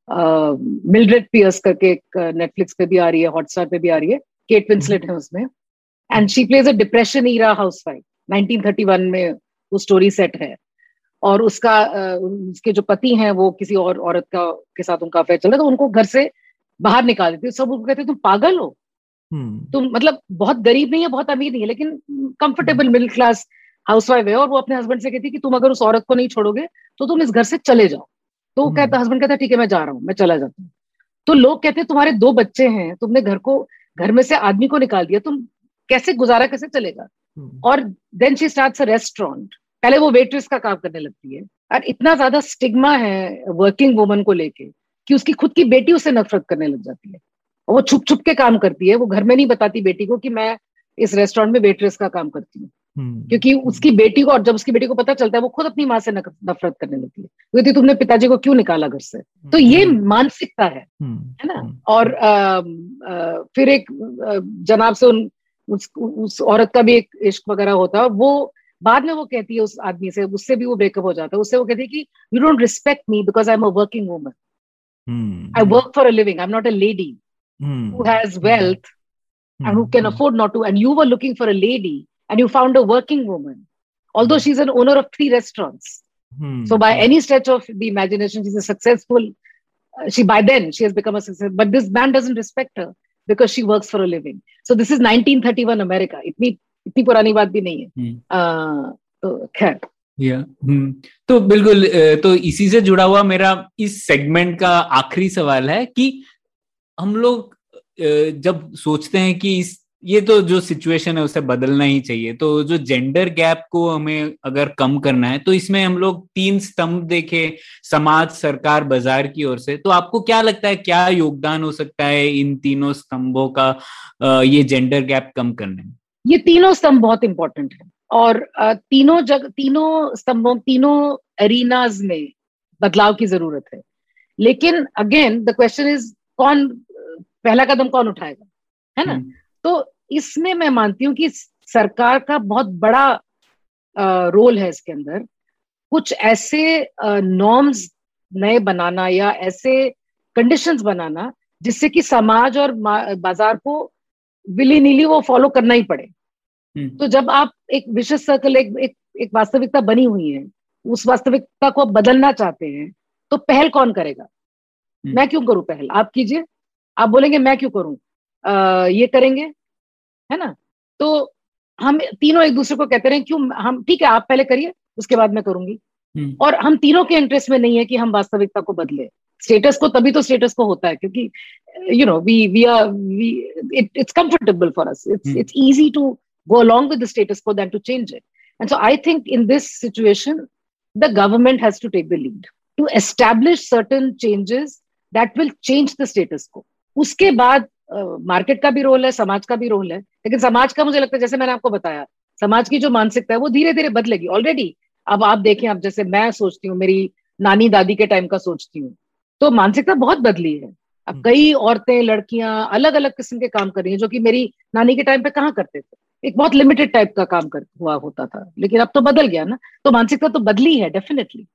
मिल्ड्रेड पियर्स करके एक नेटफ्लिक्स पे भी आ रही है हॉटस्टार पे भी आ रही है केट विंसलेट है उसमें। And she plays a depression era housewife 1931 में वो स्टोरी सेट है। और उसका उसके जो पति हैं वो किसी और औरत का के साथ उनका अफेयर चल रहा है तो उनको घर से बाहर निकाल देते सब उनको कहते तुम पागल हो। हम्म। तुम मतलब बहुत गरीब नहीं है बहुत अमीर नहीं है लेकिन कंफर्टेबल मिडिल क्लास हाउसवाइफ है। और वो अपने हस्बैंड से कहती कि तुम अगर उस औरत को नहीं छोड़ोगे तो तुम इस घर से चले जाओ। तो वो हम्म। कहता हस्बैंड कहता ठीक है मैं जा रहा हूँ मैं चला जाता हूँ। तो लोग कहते तुम्हारे दो बच्चे हैं तुमने घर को घर में से आदमी को निकाल दिया तुम कैसे गुजारा कैसे चलेगा? हम्म, और then she starts a restaurant पहले वो वेट्रेस का काम करने लगती है। और इतना ज़्यादा स्टिग्मा है वर्किंग वुमन को लेके कि उसकी खुद की बेटी उससे नफरत करने लग जाती है। और वो छुप छुप के काम करती है। वो घर में नहीं बताती बेटी को कि मैं इस रेस्टोरेंट में वेट्रेस का काम करती हूँ। हम्म, क्योंकि उसकी बेटी को और जब उसकी बेटी को पता चलता है वो खुद अपनी माँ से नफरत करने लगती है। कहती तुमने पिताजी को क्यों निकाला घर से? तो ये मानसिकता है हम्म, है ना? हम्म, और अम, अ, फिर एक जनाब से उन उस, उस औरत का भी एक इश्क वगैरह होता है वो बाद में वो कहती है उस आदमी से उससे भी वो ब्रेकअप हो जाता है। उससे वो कहती है कि you don't respect me because I am a working woman I work for a living I am not a lady who has wealth and who can afford not to and you were looking for a lady and you found a working woman although she is an owner of three restaurants so by any stretch of the imagination she is a successful she by then she has become a success but this man doesn't respect her. Because she work for a living so this is 1931 America इतनी इतनी पुरानी बात भी नहीं है। Uh, तो खैर। या हम्म तो बिल्कुल तो इसी से जुड़ा हुआ मेरा इस सेगमेंट का आखिरी सवाल है कि हम लोग जब सोचते हैं कि इस ये तो जो सिचुएशन है उसे बदलना ही चाहिए। तो जो जेंडर गैप को हमें अगर कम करना है तो इसमें हम लोग तीन स्तंभ देखे समाज सरकार बाज़ार की ओर से। तो आपको क्या लगता है क्या योगदान हो सकता है इन तीनों स्तंभों का ये जेंडर गैप कम करने में? ये तीनों स्तंभ बहुत इंपॉर्टेंट है। और तीनों जग तीनों स्तंभों तीनों एरिनाज में बदलाव की ज़रूरत है। लेकिन अगेन द क्वेश्चन इज़ कौन पहला कदम कौन उठाएगा? है ना? हम्म। तो इसमें मैं मानती हूँ कि सरकार का बहुत बड़ा रोल है इसके अंदर। कुछ ऐसे नॉर्म्स नए बनाना या ऐसे कंडीशंस बनाना जिससे कि समाज और बाज़ार को विली नीली वो फॉलो करना ही पड़े। हम्म। तो जब आप एक विशेष सर्कल एक, एक एक वास्तविकता बनी हुई है उस वास्तविकता को आप बदलना चाहते हैं तो पहल कौन करेगा? हम्म। मैं क्यों करूँ पहल? आप कीजिए। आप बोलेंगे मैं क्यों करूँ? ये करेंगे है ना? तो हम तीनों एक दूसरे को कहते रहे क्यों हम ठीक है आप पहले करिए उसके बाद मैं करूँगी। हम्म। और हम तीनों के इंटरेस्ट में नहीं है कि हम वास्तविकता को बदले। स्टेटस को तभी तो स्टेटस को होता है क्योंकि you know we we are we it it's comfortable for us it's it's easy to go along with the status quo that to change it and so I think in this situation the government has to take the lead to establish certain changes that will change the status quo उसके बाद market का भी role है समाज का भी role है लेकिन समाज का मुझे लगता है जैसे मैंने आपको बताया समाज की जो मानसिकता है वो धीरे धीरे बदलेगी ऑलरेडी अब आप देखें अब जैसे मैं सोचती हूँ मेरी नानी दादी के टाइम का सोचती हूँ तो मानसिकता बहुत बदली है अब हम्म। कई औरतें लड़कियाँ अलग अलग किस्म के काम कर रही हैं जो कि मेरी नानी के टाइम पे कहाँ करते थे एक बहुत लिमिटेड टाइप का काम कर हुआ होता था लेकिन अब तो बदल गया ना तो मानसिकता तो बदली है डेफिनेटली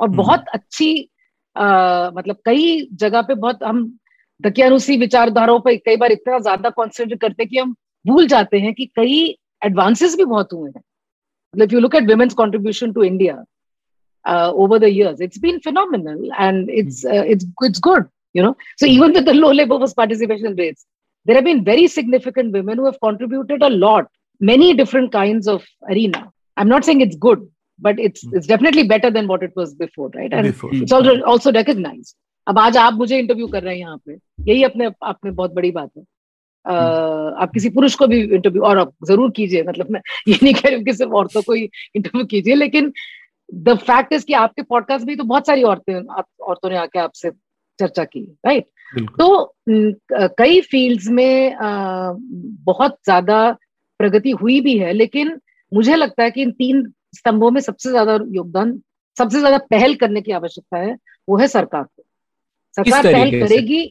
और हम्म। बहुत अच्छी आ, मतलब कई जगह पे बहुत हम धकियान उसी विचारधाराओं पर कई बार इतना ज़्यादा कॉन्सेंट्रेट करते कि हम भूल जाते हैं कि कई एडवांसेस भी बहुत हुए हैं। मतलब you look at women's contribution to India over the years it's been phenomenal and it's it's it's good you know so even with the low labour was participation rates there have been very significant women who have contributed a lot many different kinds of arena I am not saying it's good but it's it's definitely better than what it was before right and it's also recognised अब आज आप मुझे interview कर रहे हैं यहाँ पे। यही अपने आप में बहुत बड़ी बात है। अ, आप किसी पुरुष को भी इंटरव्यू और आप ज़रूर कीजिए मतलब मैं ये नहीं कह रही हूँ कि सिर्फ़ औरतों को ही इंटरव्यू कीजिए लेकिन द फैक्ट इज़ कि आपके पॉडकास्ट में तो बहुत सारी औरतें आप औरतों ने आके आपसे चर्चा की राइट तो कई फील्ड्स में अ, बहुत ज़्यादा प्रगति हुई भी है लेकिन मुझे लगता है कि इन तीन स्तंभों में सबसे ज़्यादा योगदान सबसे ज़्यादा पहल करने की आवश्यकता है वो है सरकार को। सरकार पहल करेगी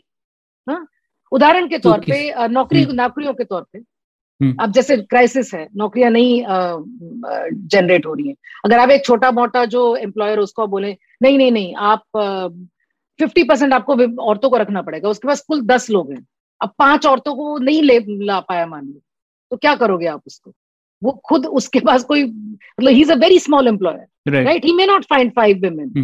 हाँ? उदाहरण के तो तौर पे नौकरी हम्म। नौकरियों के तौर पे। हम्म। अब जैसे क्राइसिस है नौकरियाँ नहीं जनरेट हो रही हैं। अगर आप एक छोटा मोटा जो एम्प्लॉयर उसको बोले नहीं नहीं नहीं आप फिफ्टी परसेंट आपको औरतों को रखना पड़ेगा उसके पास कुल दस लोग हैं। अब पाँच औरतों को वो नहीं ले ला पाया मान लो। तो क्या करोगे आप उसको? वो खुद उसके पास कोई मतलब ही is a very small employer right he may not find five five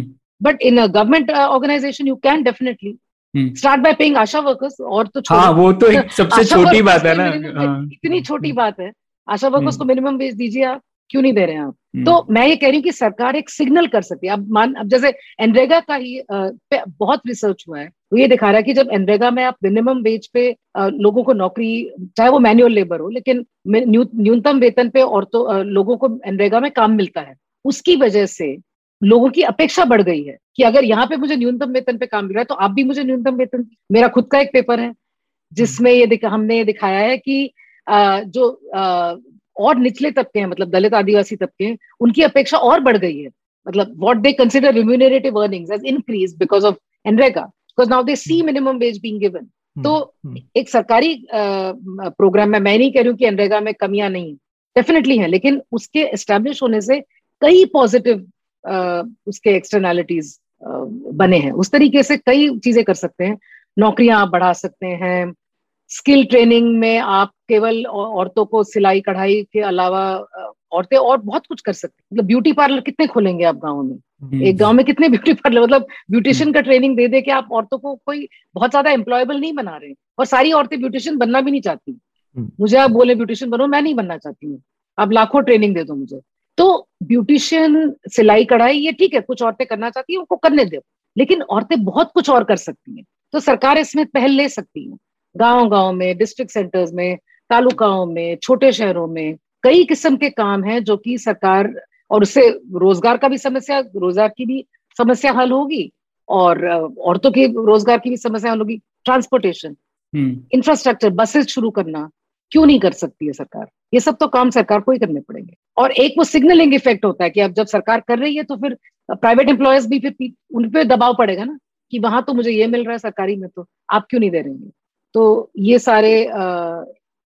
women in but organization you can definitely organization you can definitely Hmm. start by paying ASHA workers और तो। हाँ वो तो एक सबसे छोटी बात है ना। हाँ, इतनी छोटी बात है। ASHA workers Hmm. को मिनिमम वेज दीजिए आप क्यों नहीं दे रहे हैं आप? हम्म, तो मैं ये कह रही हूँ कि सरकार एक सिग्नल कर सकती है। अब मान अब जैसे एनरेगा का ही पे बहुत रिसर्च हुआ है। वो ये दिखा रहा है कि जब एनरेगा में आप मिनिमम वेज पे अ, लोगों को नौकरी चाहे वो मैनुअल लेबर हो लेकिन न्यूनतम वेतन पे औरतों अ, लोगों को एनरेगा में काम मिलता है। उसकी वजह से लोगों की अपेक्षा बढ़ गई है कि अगर यहाँ पे मुझे न्यूनतम वेतन पे काम मिल रहा है तो आप भी मुझे न्यूनतम वेतन मेरा खुद का एक पेपर है जिसमें ये दिखा हमने ये दिखाया है कि अ, जो अ, और निचले तबके हैं मतलब दलित आदिवासी तबके हैं उनकी अपेक्षा और बढ़ गई है। मतलब what they consider remunerative earnings has increase because of NREGA because now they see minimum wage being given तो हम्म, एक सरकारी प्रोग्राम में मैं नहीं कह रही हूँ कि एनरेगा में कमियाँ नहीं है डेफिनेटली है लेकिन उसके एस्टेब्लिश होने से कई पॉजिटिव उसके एक्सटर्नैलिटीज बने हैं। उस तरीके से कई चीज़ें कर सकते हैं। नौकरियाँ आप बढ़ा सकते हैं। स्किल ट्रेनिंग में आप केवल औरतों को सिलाई कढ़ाई के अलावा औरतें और बहुत कुछ कर सकती हैं। मतलब ब्यूटी पार्लर कितने खोलेंगे आप गाँव में? एक गाँव में कितने ब्यूटी पार्लर मतलब ब्यूटिशियन का ट्रेनिंग दे दे के आप औरतों को कोई बहुत ज़्यादा एम्प्लॉयबल नहीं बना रहे और सारी औरतें ब्यूटिशियन बनना भी नहीं चाहती। हम्म। मुझे आप बोले ब्यूटिशियन बनो मैं नहीं बनना चाहती हूँ। आप लाखों ट्रेनिंग दे दो मुझे। तो ब्यूटिशियन सिलाई कढ़ाई ये ठीक है कुछ औरतें करना चाहती है उनको करने दो। लेकिन औरतें बहुत कुछ और कर सकती हैं। तो सरकार इसमें पहल ले सकती है। गाँव गाँव में डिस्ट्रिक्ट सेंटर्स में तालुकाओं में छोटे शहरों में कई किस्म के काम हैं जो कि सरकार और उससे रोज़गार का भी समस्या रोज़गार की भी समस्या हल होगी और औरतों के रोज़गार की भी समस्या हल होगी। ट्रांसपोर्टेशन हम्म, इंफ्रास्ट्रक्चर बसेस शुरू करना क्यों नहीं कर सकती है सरकार? ये सब तो काम सरकार को ही करने पड़ेंगे। और एक वो सिग्नलिंग इफ़ेक्ट होता है कि अब जब सरकार कर रही है तो फिर प्राइवेट एम्प्लॉयज़ भी फिर उन पर दबाव पड़ेगा ना कि वहाँ तो मुझे ये मिल रहा है सरकारी में तो आप क्यों नहीं दे रहे हैं? तो ये सारे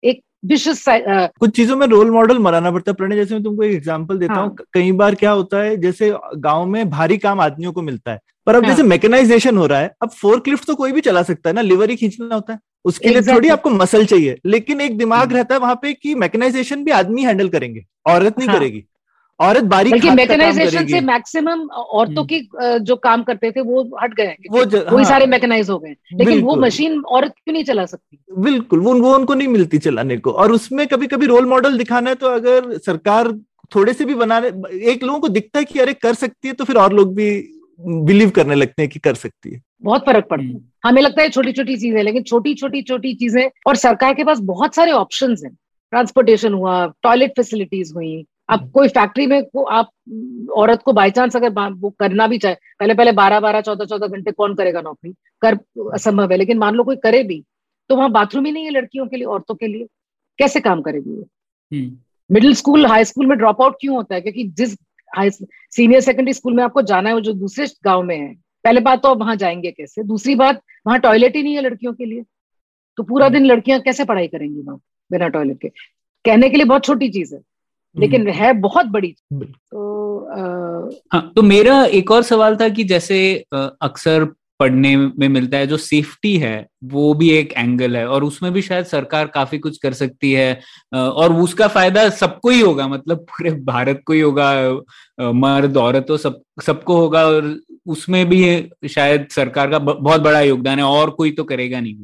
एक विशेष कुछ चीज़ों में रोल मॉडल बनाना पड़ता है। प्रणय जैसे मैं तुमको एक एग्जांपल देता हाँ। हूँ कई बार क्या होता है जैसे गाँव में भारी काम आदमियों को मिलता है पर अब हाँ। जैसे मैकेनाइजेशन हो रहा है अब फोर्क लिफ्ट तो कोई भी चला सकता है ना लिवर ही खींचना होता है। उसके लिए Exactly. थोड़ी आपको मसल चाहिए। लेकिन एक दिमाग हम्म। रहता है वहाँ पे कि मैकेनाइजेशन भी आदमी हैंडल करेंगे। औरत नहीं हाँ। करेगी। औरत बारीक बल्कि काम मैकेनाइजेशन से मैक्सिमम औरतों की जो काम करते थे वो हट गए वो ज- हाँ। सारे मैकेनाइज हो गए लेकिन वो मशीन औरत क्यों नहीं चला सकती? बिल्कुल। वो वो उनको नहीं मिलती चलाने को। और उसमें कभी कभी रोल मॉडल दिखाना है तो अगर सरकार थोड़े से भी बना रहे एक लोगों को दिखता है कि अरे कर सकती है तो फिर और लोग भी बिलीव करने लगते हैं कि कर सकती है। बहुत फ़र्क पड़ता है। हम्म। हमें लगता है छोटी छोटी चीज़ें लेकिन छोटी छोटी छोटी चीज़ें और सरकार के पास बहुत सारे ऑप्शन हैं। ट्रांसपोर्टेशन हुआ टॉयलेट फैसिलिटीज़ हुई। अब कोई फैक्ट्री में को आप औरत को बाई चांस अगर वो करना भी चाहे पहले पहले बारह बारह चौदह चौदह घंटे कौन करेगा नौकरी? कर असंभव है लेकिन मान लो कोई करे भी तो वहाँ बाथरूम ही नहीं है लड़कियों के लिए औरतों के लिए। कैसे काम करेगी वो? हम्म, मिडिल स्कूल हाई स्कूल में ड्रॉप आउट क्यों होता है? क्योंकि जिस हाई सीनियर सेकेंडरी स्कूल में आपको जाना है वो जो दूसरे गाँव में है पहले बात तो आप वहाँ जाएँगे कैसे? दूसरी बात वहाँ टॉयलेट ही नहीं है लड़कियों के लिए। तो पूरा दिन लड़कियाँ कैसे पढ़ाई करेंगी वहाँ बिना टॉयलेट के? कहने के लिए बहुत छोटी चीज़ है लेकिन है बहुत बड़ी तो आ... हाँ तो मेरा एक और सवाल था कि जैसे अक्सर पढ़ने में मिलता है, जो सेफ्टी है, वो भी एक एंगल है और उसमें भी शायद सरकार काफ़ी कुछ कर सकती है और उसका फ़ायदा सबको ही होगा मतलब पूरे भारत को ही होगा मर्द, औरतों सब, सबको होगा और उसमें भी शायद सरकार का बहुत बड़ा योगदान है, और कोई तो करेगा नहीं।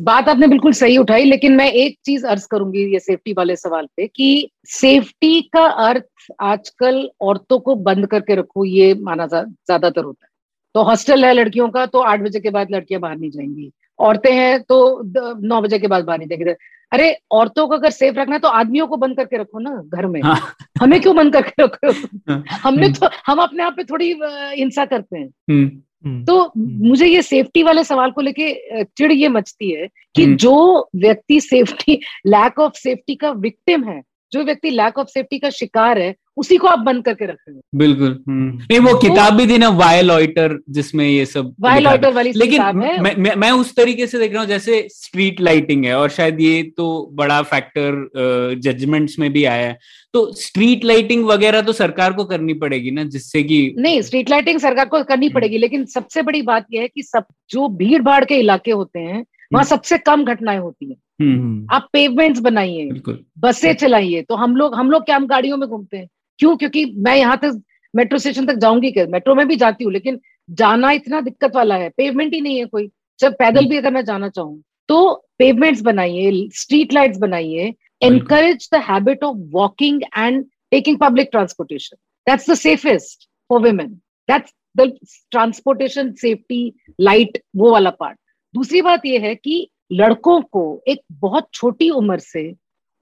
बात आपने बिल्कुल सही उठाई, लेकिन मैं एक चीज़ अर्ज़ करूँगी ये सेफ्टी वाले सवाल पे कि सेफ्टी का अर्थ आजकल औरतों को बंद करके रखो, ये माना ज़्यादातर होता है। तो हॉस्टल है लड़कियों का तो आठ बजे के बाद लड़कियाँ बाहर नहीं जाएँगी औरतें हैं तो नौ बजे के बाद बाहर नहीं जाएँगे अरे औरतों को अगर सेफ़ रखना है तो आदमियों को बंद करके रखो ना घर में हाँ। हमें क्यों बंद करके रखो हाँ। हमने तो हम अपने आप पे थोड़ी हिंसा करते हैं हम्म। हम्म। तो हम्म। मुझे ये सेफ्टी वाले सवाल को लेके चिड़ ये मचती है कि जो व्यक्ति सेफ्टी लैक ऑफ़ सेफ्टी का विक्टिम है जो व्यक्ति लैक ऑफ़ सेफ्टी का शिकार है उसी को आप बंद करके रख रहे हो बिल्कुल हम्म। नहीं वो तो, किताब भी थी ना वायलॉइटर जिसमें ये सब वायलॉइटर वाली लेकिन है मैं, मैं मैं उस तरीके से देख रहा हूँ जैसे स्ट्रीट लाइटिंग है और शायद ये तो बड़ा फैक्टर जजमेंट्स में भी आया है तो स्ट्रीट लाइटिंग वगैरह तो सरकार को करनी पड़ेगी ना जिससे कि नहीं स्ट्रीट लाइटिंग सरकार को करनी हम्म। पड़ेगी लेकिन सबसे बड़ी बात यह है कि सब जो भीड़ भाड़ के इलाके होते हैं वहाँ हम्म। सबसे कम घटनाएँ होती हैं आप पेवमेंट्स बनाइए बसें चलाइए तो हम लोग हम लोग क्या हम गाड़ियों में घूमते हैं। क्यों? क्योंकि मैं यहाँ तक मेट्रो स्टेशन तक जाऊँगी क्या मेट्रो में भी जाती हूँ लेकिन जाना इतना दिक्कत वाला है। पेवमेंट ही नहीं है कोई। जब पैदल भी अगर मैं जाना चाहूँ तो पेवमेंट्स बनाइए स्ट्रीट लाइट्स बनाइए encourage the habit of walking and taking public transportation. That's the safest for women. That's the transportation safety light वो वाला पार्ट दूसरी बात ये है कि लड़कों को एक बहुत छोटी उम्र से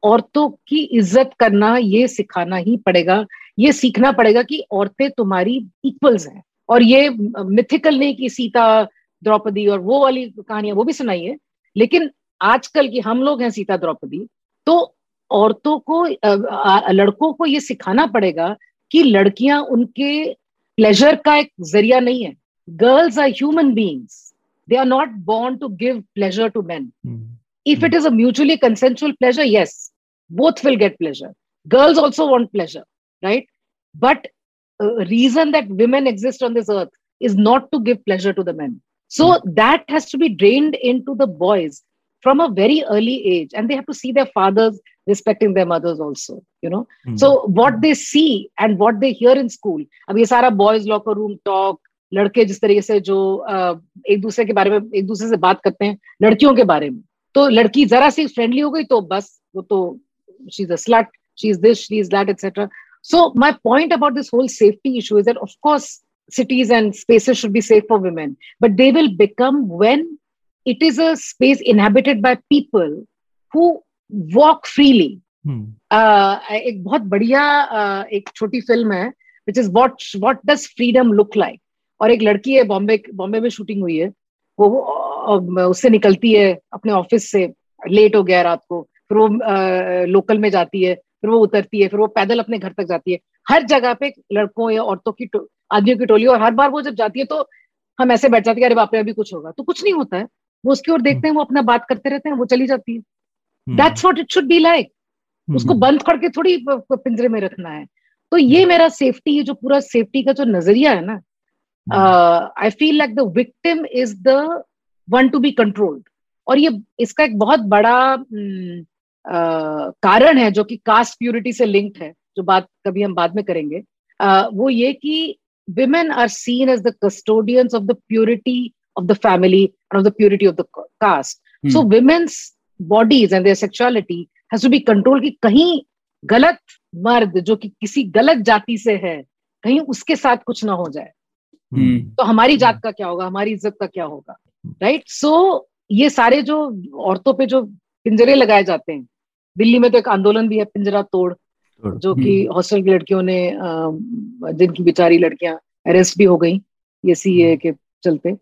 औरतों की इज़्ज़त करना, ये सिखाना ही पड़ेगा। ये सीखना पड़ेगा कि औरतें तुम्हारी इक्वल्स हैं। और ये मिथिकल नहीं कि सीता, द्रौपदी और वो वाली कहानियाँ, वो भी सुनाइए। लेकिन आजकल की हम लोग हैं सीता, द्रौपदी तो औरतों को लड़कों को ये सिखाना पड़ेगा कि लड़कियाँ उनके प्लेजर का एक ज़रिया नहीं है। Girls are human beings They are not born to give pleasure to men. Mm. If it is a mutually consensual pleasure, yes, both will get pleasure. Girls also want pleasure, right? But uh, reason that women exist on this earth is not to give pleasure to the men. So mm. that has to be drained into the boys from a very early age, and they have to see their fathers respecting their mothers also. You know, mm. so what they see and what they hear in school. I mean, Sarah boys' locker room talk लड़के जिस तरीके से जो एक दूसरे के बारे में एक दूसरे से बात करते हैं लड़कियों के बारे में। तो लड़की जरा सी फ्रेंडली हो गई तो बस वो तो she at she is this she is that etcetera so my point about this whole safety issue of course cities and spaces should be safe for women but they will become when it is a space inhabited by people who walk freely एक बहुत बढ़िया एक छोटी film है which is what what does freedom look like और एक लड़की है बॉम्बे बॉम्बे में शूटिंग हुई है। वो उससे निकलती है अपने ऑफ़िस से लेट हो गया रात को। फिर वो आ, लोकल में जाती है फिर वो उतरती है फिर वो पैदल अपने घर तक जाती है। हर जगह पे लड़कों या औरतों की आदमियों की टोली और हर बार वो जब जाती है तो हम ऐसे बैठ जाते हैं अरे बाप रे अभी कुछ होगा। तो कुछ नहीं होता है। वो उसकी ओर देखते हैं वो अपना बात करते रहते हैं वो चली जाती है। That's what it should be like उसको बंद करके थोड़ी पिंजरे में रखना है। तो ये मेरा सेफ्टी जो पूरा सेफ्टी का जो नज़रिया है ना Hmm. uh, I feel like the victim is the one to be controlled. और ये इसका एक बहुत बड़ा hmm, uh, कारण है जो कि कास्ट प्यूरिटी से लिंक्ड है जो बात कभी हम बाद में करेंगे। uh, वो ये कि women are seen as the custodians of the purity of the family of the purity of the caste so women's bodies and their sexuality has to be control कि कहीं गलत मर्द जो कि किसी गलत जाति से है कहीं उसके साथ कुछ ना हो जाए। तो हमारी जात का क्या होगा? हमारी इज़्ज़त का क्या होगा? राइट सो ये सारे जो औरतों पे जो पिंजरे लगाए जाते हैं दिल्ली में तो एक आंदोलन भी है पिंजरा तोड़ जो कि हम्म। हॉस्टल की लड़कियों ने जिनकी बेचारी लड़कियाँ अरेस्ट भी हो गई ये सी ए के चलते।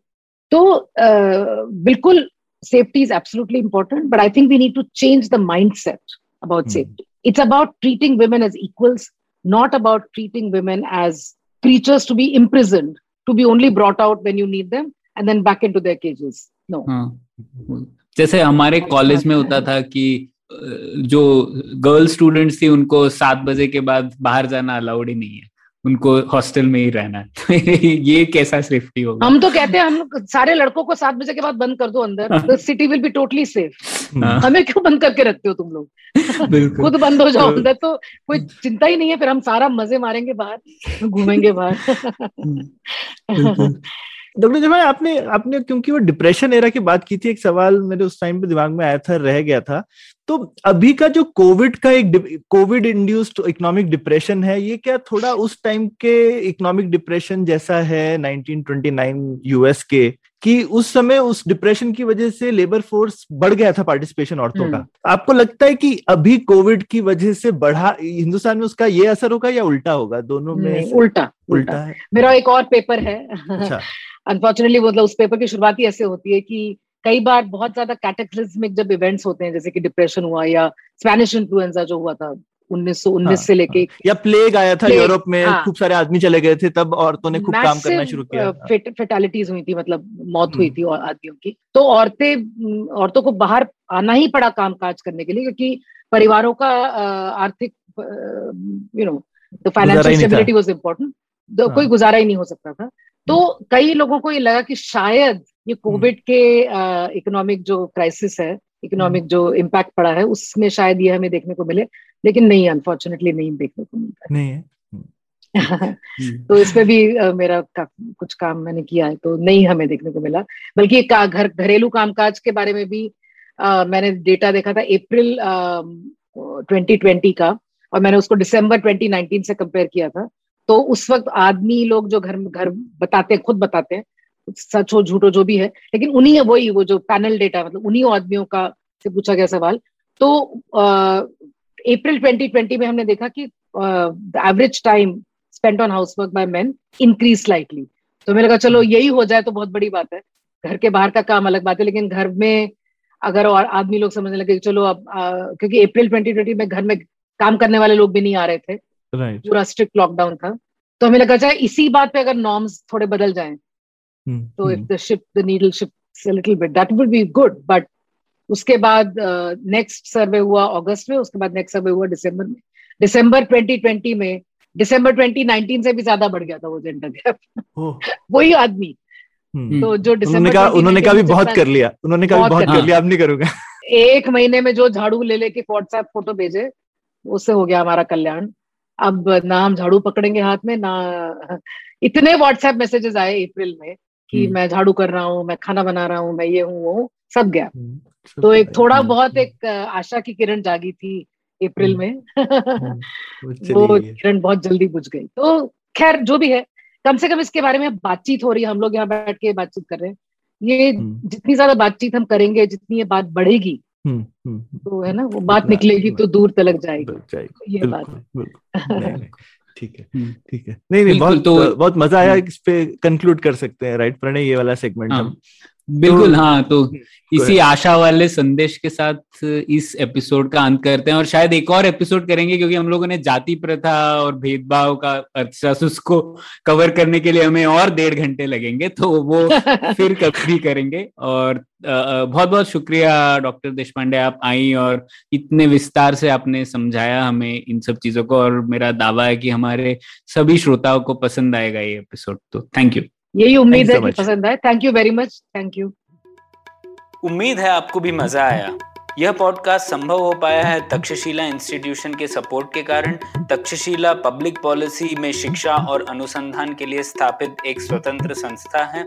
तो बिल्कुल safety is absolutely important but I think we need to change the mind set about safety it's about treating women as equals not about treating women as creatures to be imprisoned, to be only brought out when you need them, and then back into their cages. No. हाँ. जैसे हमारे college में होता था कि जो girl students थी उनको सात बजे के बाद बाहर जाना अलाउड ही नहीं है उनको हॉस्टल में ही रहना है। ये कैसा सेफ्टी होगा? हम तो कहते हैं हम सारे लड़कों को सात बजे के बाद बंद कर दो अंदर। City will be totally safe हमें क्यों बंद करके रखते हो तुम लोग? खुद बंद हो जाओ अंदर तो कोई चिंता ही नहीं है फिर हम सारा मज़े मारेंगे बाहर घूमेंगे बाहर। डॉक्टर जब आपने आपने क्योंकि वो डिप्रेशन एरा की बात की थी एक सवाल मेरे उस टाइम पे दिमाग में आया था रह गया था। तो अभी का जो कोविड का एक कोविड इंड्यूस्ड इकोनॉमिक डिप्रेशन है ये क्या थोड़ा उस टाइम के इकोनॉमिक डिप्रेशन जैसा है 1929 यूएस के कि उस समय उस डिप्रेशन की वजह से लेबर फोर्स बढ़ गया था पार्टिसिपेशन औरतों का? हम्म। आपको लगता है कि अभी कोविड की वजह से बढ़ा हिंदुस्तान में उसका ये असर होगा या उल्टा होगा? दोनों में उल्टा उल्टा। है। मेरा एक और पेपर है। अच्छा। अनफॉर्चुनेटली मतलब उस पेपर की शुरुआत ही ऐसे होती है कि कई बार बहुत ज़्यादा कैटेक्लिज्मिक जब इवेंट्स होते हैं जैसे कि डिप्रेशन हुआ या स्पेनिश इन्फ्लुएंजा जो हुआ था 1919 हाँ, से लेके हाँ, या प्लेग आया था यूरोप में हाँ, खूब सारे आदमी चले गए थे तब औरतों ने खूब काम करना शुरू किया। फेट, फेटालिटीज हुई थी मतलब मौत हुई हम्म। थी आदमियों की। तो औरतें औरतों को बाहर आना ही पड़ा काम काज करने के लिए क्योंकि परिवारों का आर्थिक you know the financial stability was important कोई गुजारा ही नहीं हो सकता था। तो कई लोगों को ये लगा कि शायद ये कोविड हम्म। के इकोनॉमिक जो क्राइसिस है इकोनॉमिक हम्म। जो इम्पैक्ट पड़ा है उसमें शायद ये हमें देखने को मिले लेकिन नहीं अनफॉर्चुनेटली नहीं देखने को मिलता नहीं है हम्म। तो इसमें भी uh, मेरा का, कुछ काम मैंने किया है तो नहीं हमें देखने को मिला बल्कि का, घर घरेलू कामकाज के बारे में भी uh, मैंने डेटा देखा था अप्रैल ट्वेंटी ट्वेंटी का और मैंने उसको दिसंबर 2019 से कंपेयर किया था तो उस वक्त आदमी लोग जो घर घर बताते हैं खुद बताते हैं सच हो झूठ हो जो भी है लेकिन उन्हीं है वही वो जो पैनल डेटा मतलब उन्हीं आदमियों का से पूछा गया सवाल। तो अप्रैल 2020 में हमने देखा कि average time spend on house work by men increase slightly तो मेरे लगा चलो यही हो जाए तो बहुत बड़ी बात है। घर के बाहर का काम अलग बात है लेकिन घर में अगर और आदमी लोग समझने लगे चलो अब क्योंकि अप्रैल 2020 में घर में काम करने वाले लोग भी नहीं आ रहे थे। Right. पूरा स्ट्रिक्ट लॉकडाउन था। तो हमें लगा जाए इसी बात पे अगर नॉर्म्स थोड़े बदल जाए तो if the shift the needle shift little bit that would be good but उसके बाद नेक्स्ट uh, सर्वे हुआ अगस्त में उसके बाद नेक्स्ट सर्वे हुआ दिसंबर में। दिसंबर 2020 में दिसंबर 2019 से भी ज़्यादा बढ़ गया था वो जेंडर गैप वही आदमी। Hmm. तो जो दिसंबर का उन्होंने कहा भी बहुत कर लिया। उन्होंने कहा बहुत कर लिया। अब नहीं करूँगा। एक महीने में जो झाड़ू ले लेके व्हाट्सएप फ़ोटो भेजे उससे हो गया हमारा कल्याण। अब ना हम झाड़ू पकड़ेंगे हाथ में ना इतने व्हाट्सएप मैसेजेस आए अप्रैल में कि हम्म। मैं झाड़ू कर रहा हूँ मैं खाना बना रहा हूँ मैं ये हूँ वो सब गया। हम्म, तो एक थोड़ा हम्म, बहुत एक आशा की किरण जागी थी अप्रैल में। वो किरण बहुत जल्दी बुझ गई। तो खैर जो भी है कम से कम इसके बारे में बातचीत हो रही है हम लोग यहाँ बैठ के बातचीत कर रहे हैं। ये जितनी ज़्यादा बातचीत हम करेंगे जितनी ये बात बढ़ेगी। तो है ना वो बात निकलेगी तो दूर तलक जाएगी। ये बात ठीक है ठीक है। नहीं नहीं बहुत तो बहुत मज़ा आया इस पे कंक्लूड कर सकते हैं राइट प्रणय ये वाला सेगमेंट हाँ, हम बिल्कुल तो, हाँ तो इसी आशा वाले संदेश के साथ इस एपिसोड का अंत करते हैं और शायद एक और एपिसोड करेंगे क्योंकि हम लोगों ने जाति प्रथा और भेदभाव का अर्थशास्त्र उसको कवर करने के लिए हमें और डेढ़ घंटे लगेंगे तो वो फिर कभी करेंगे और बहुत बहुत शुक्रिया डॉक्टर देशपांडे आप आई और इतने विस्तार से आपने समझाया हमें इन सब चीज़ों को और मेरा दावा है कि हमारे सभी श्रोताओं को पसंद आएगा ये एपिसोड तो थैंक यू यही उम्मीद है कि पसंद आए। Thank you very much thank you उम्मीद है आपको भी मज़ा आया। यह पॉडकास्ट संभव हो पाया है तक्षशिला इंस्टीट्यूशन के सपोर्ट के कारण। तक्षशिला पब्लिक पॉलिसी में शिक्षा और अनुसंधान के लिए स्थापित एक स्वतंत्र संस्था है।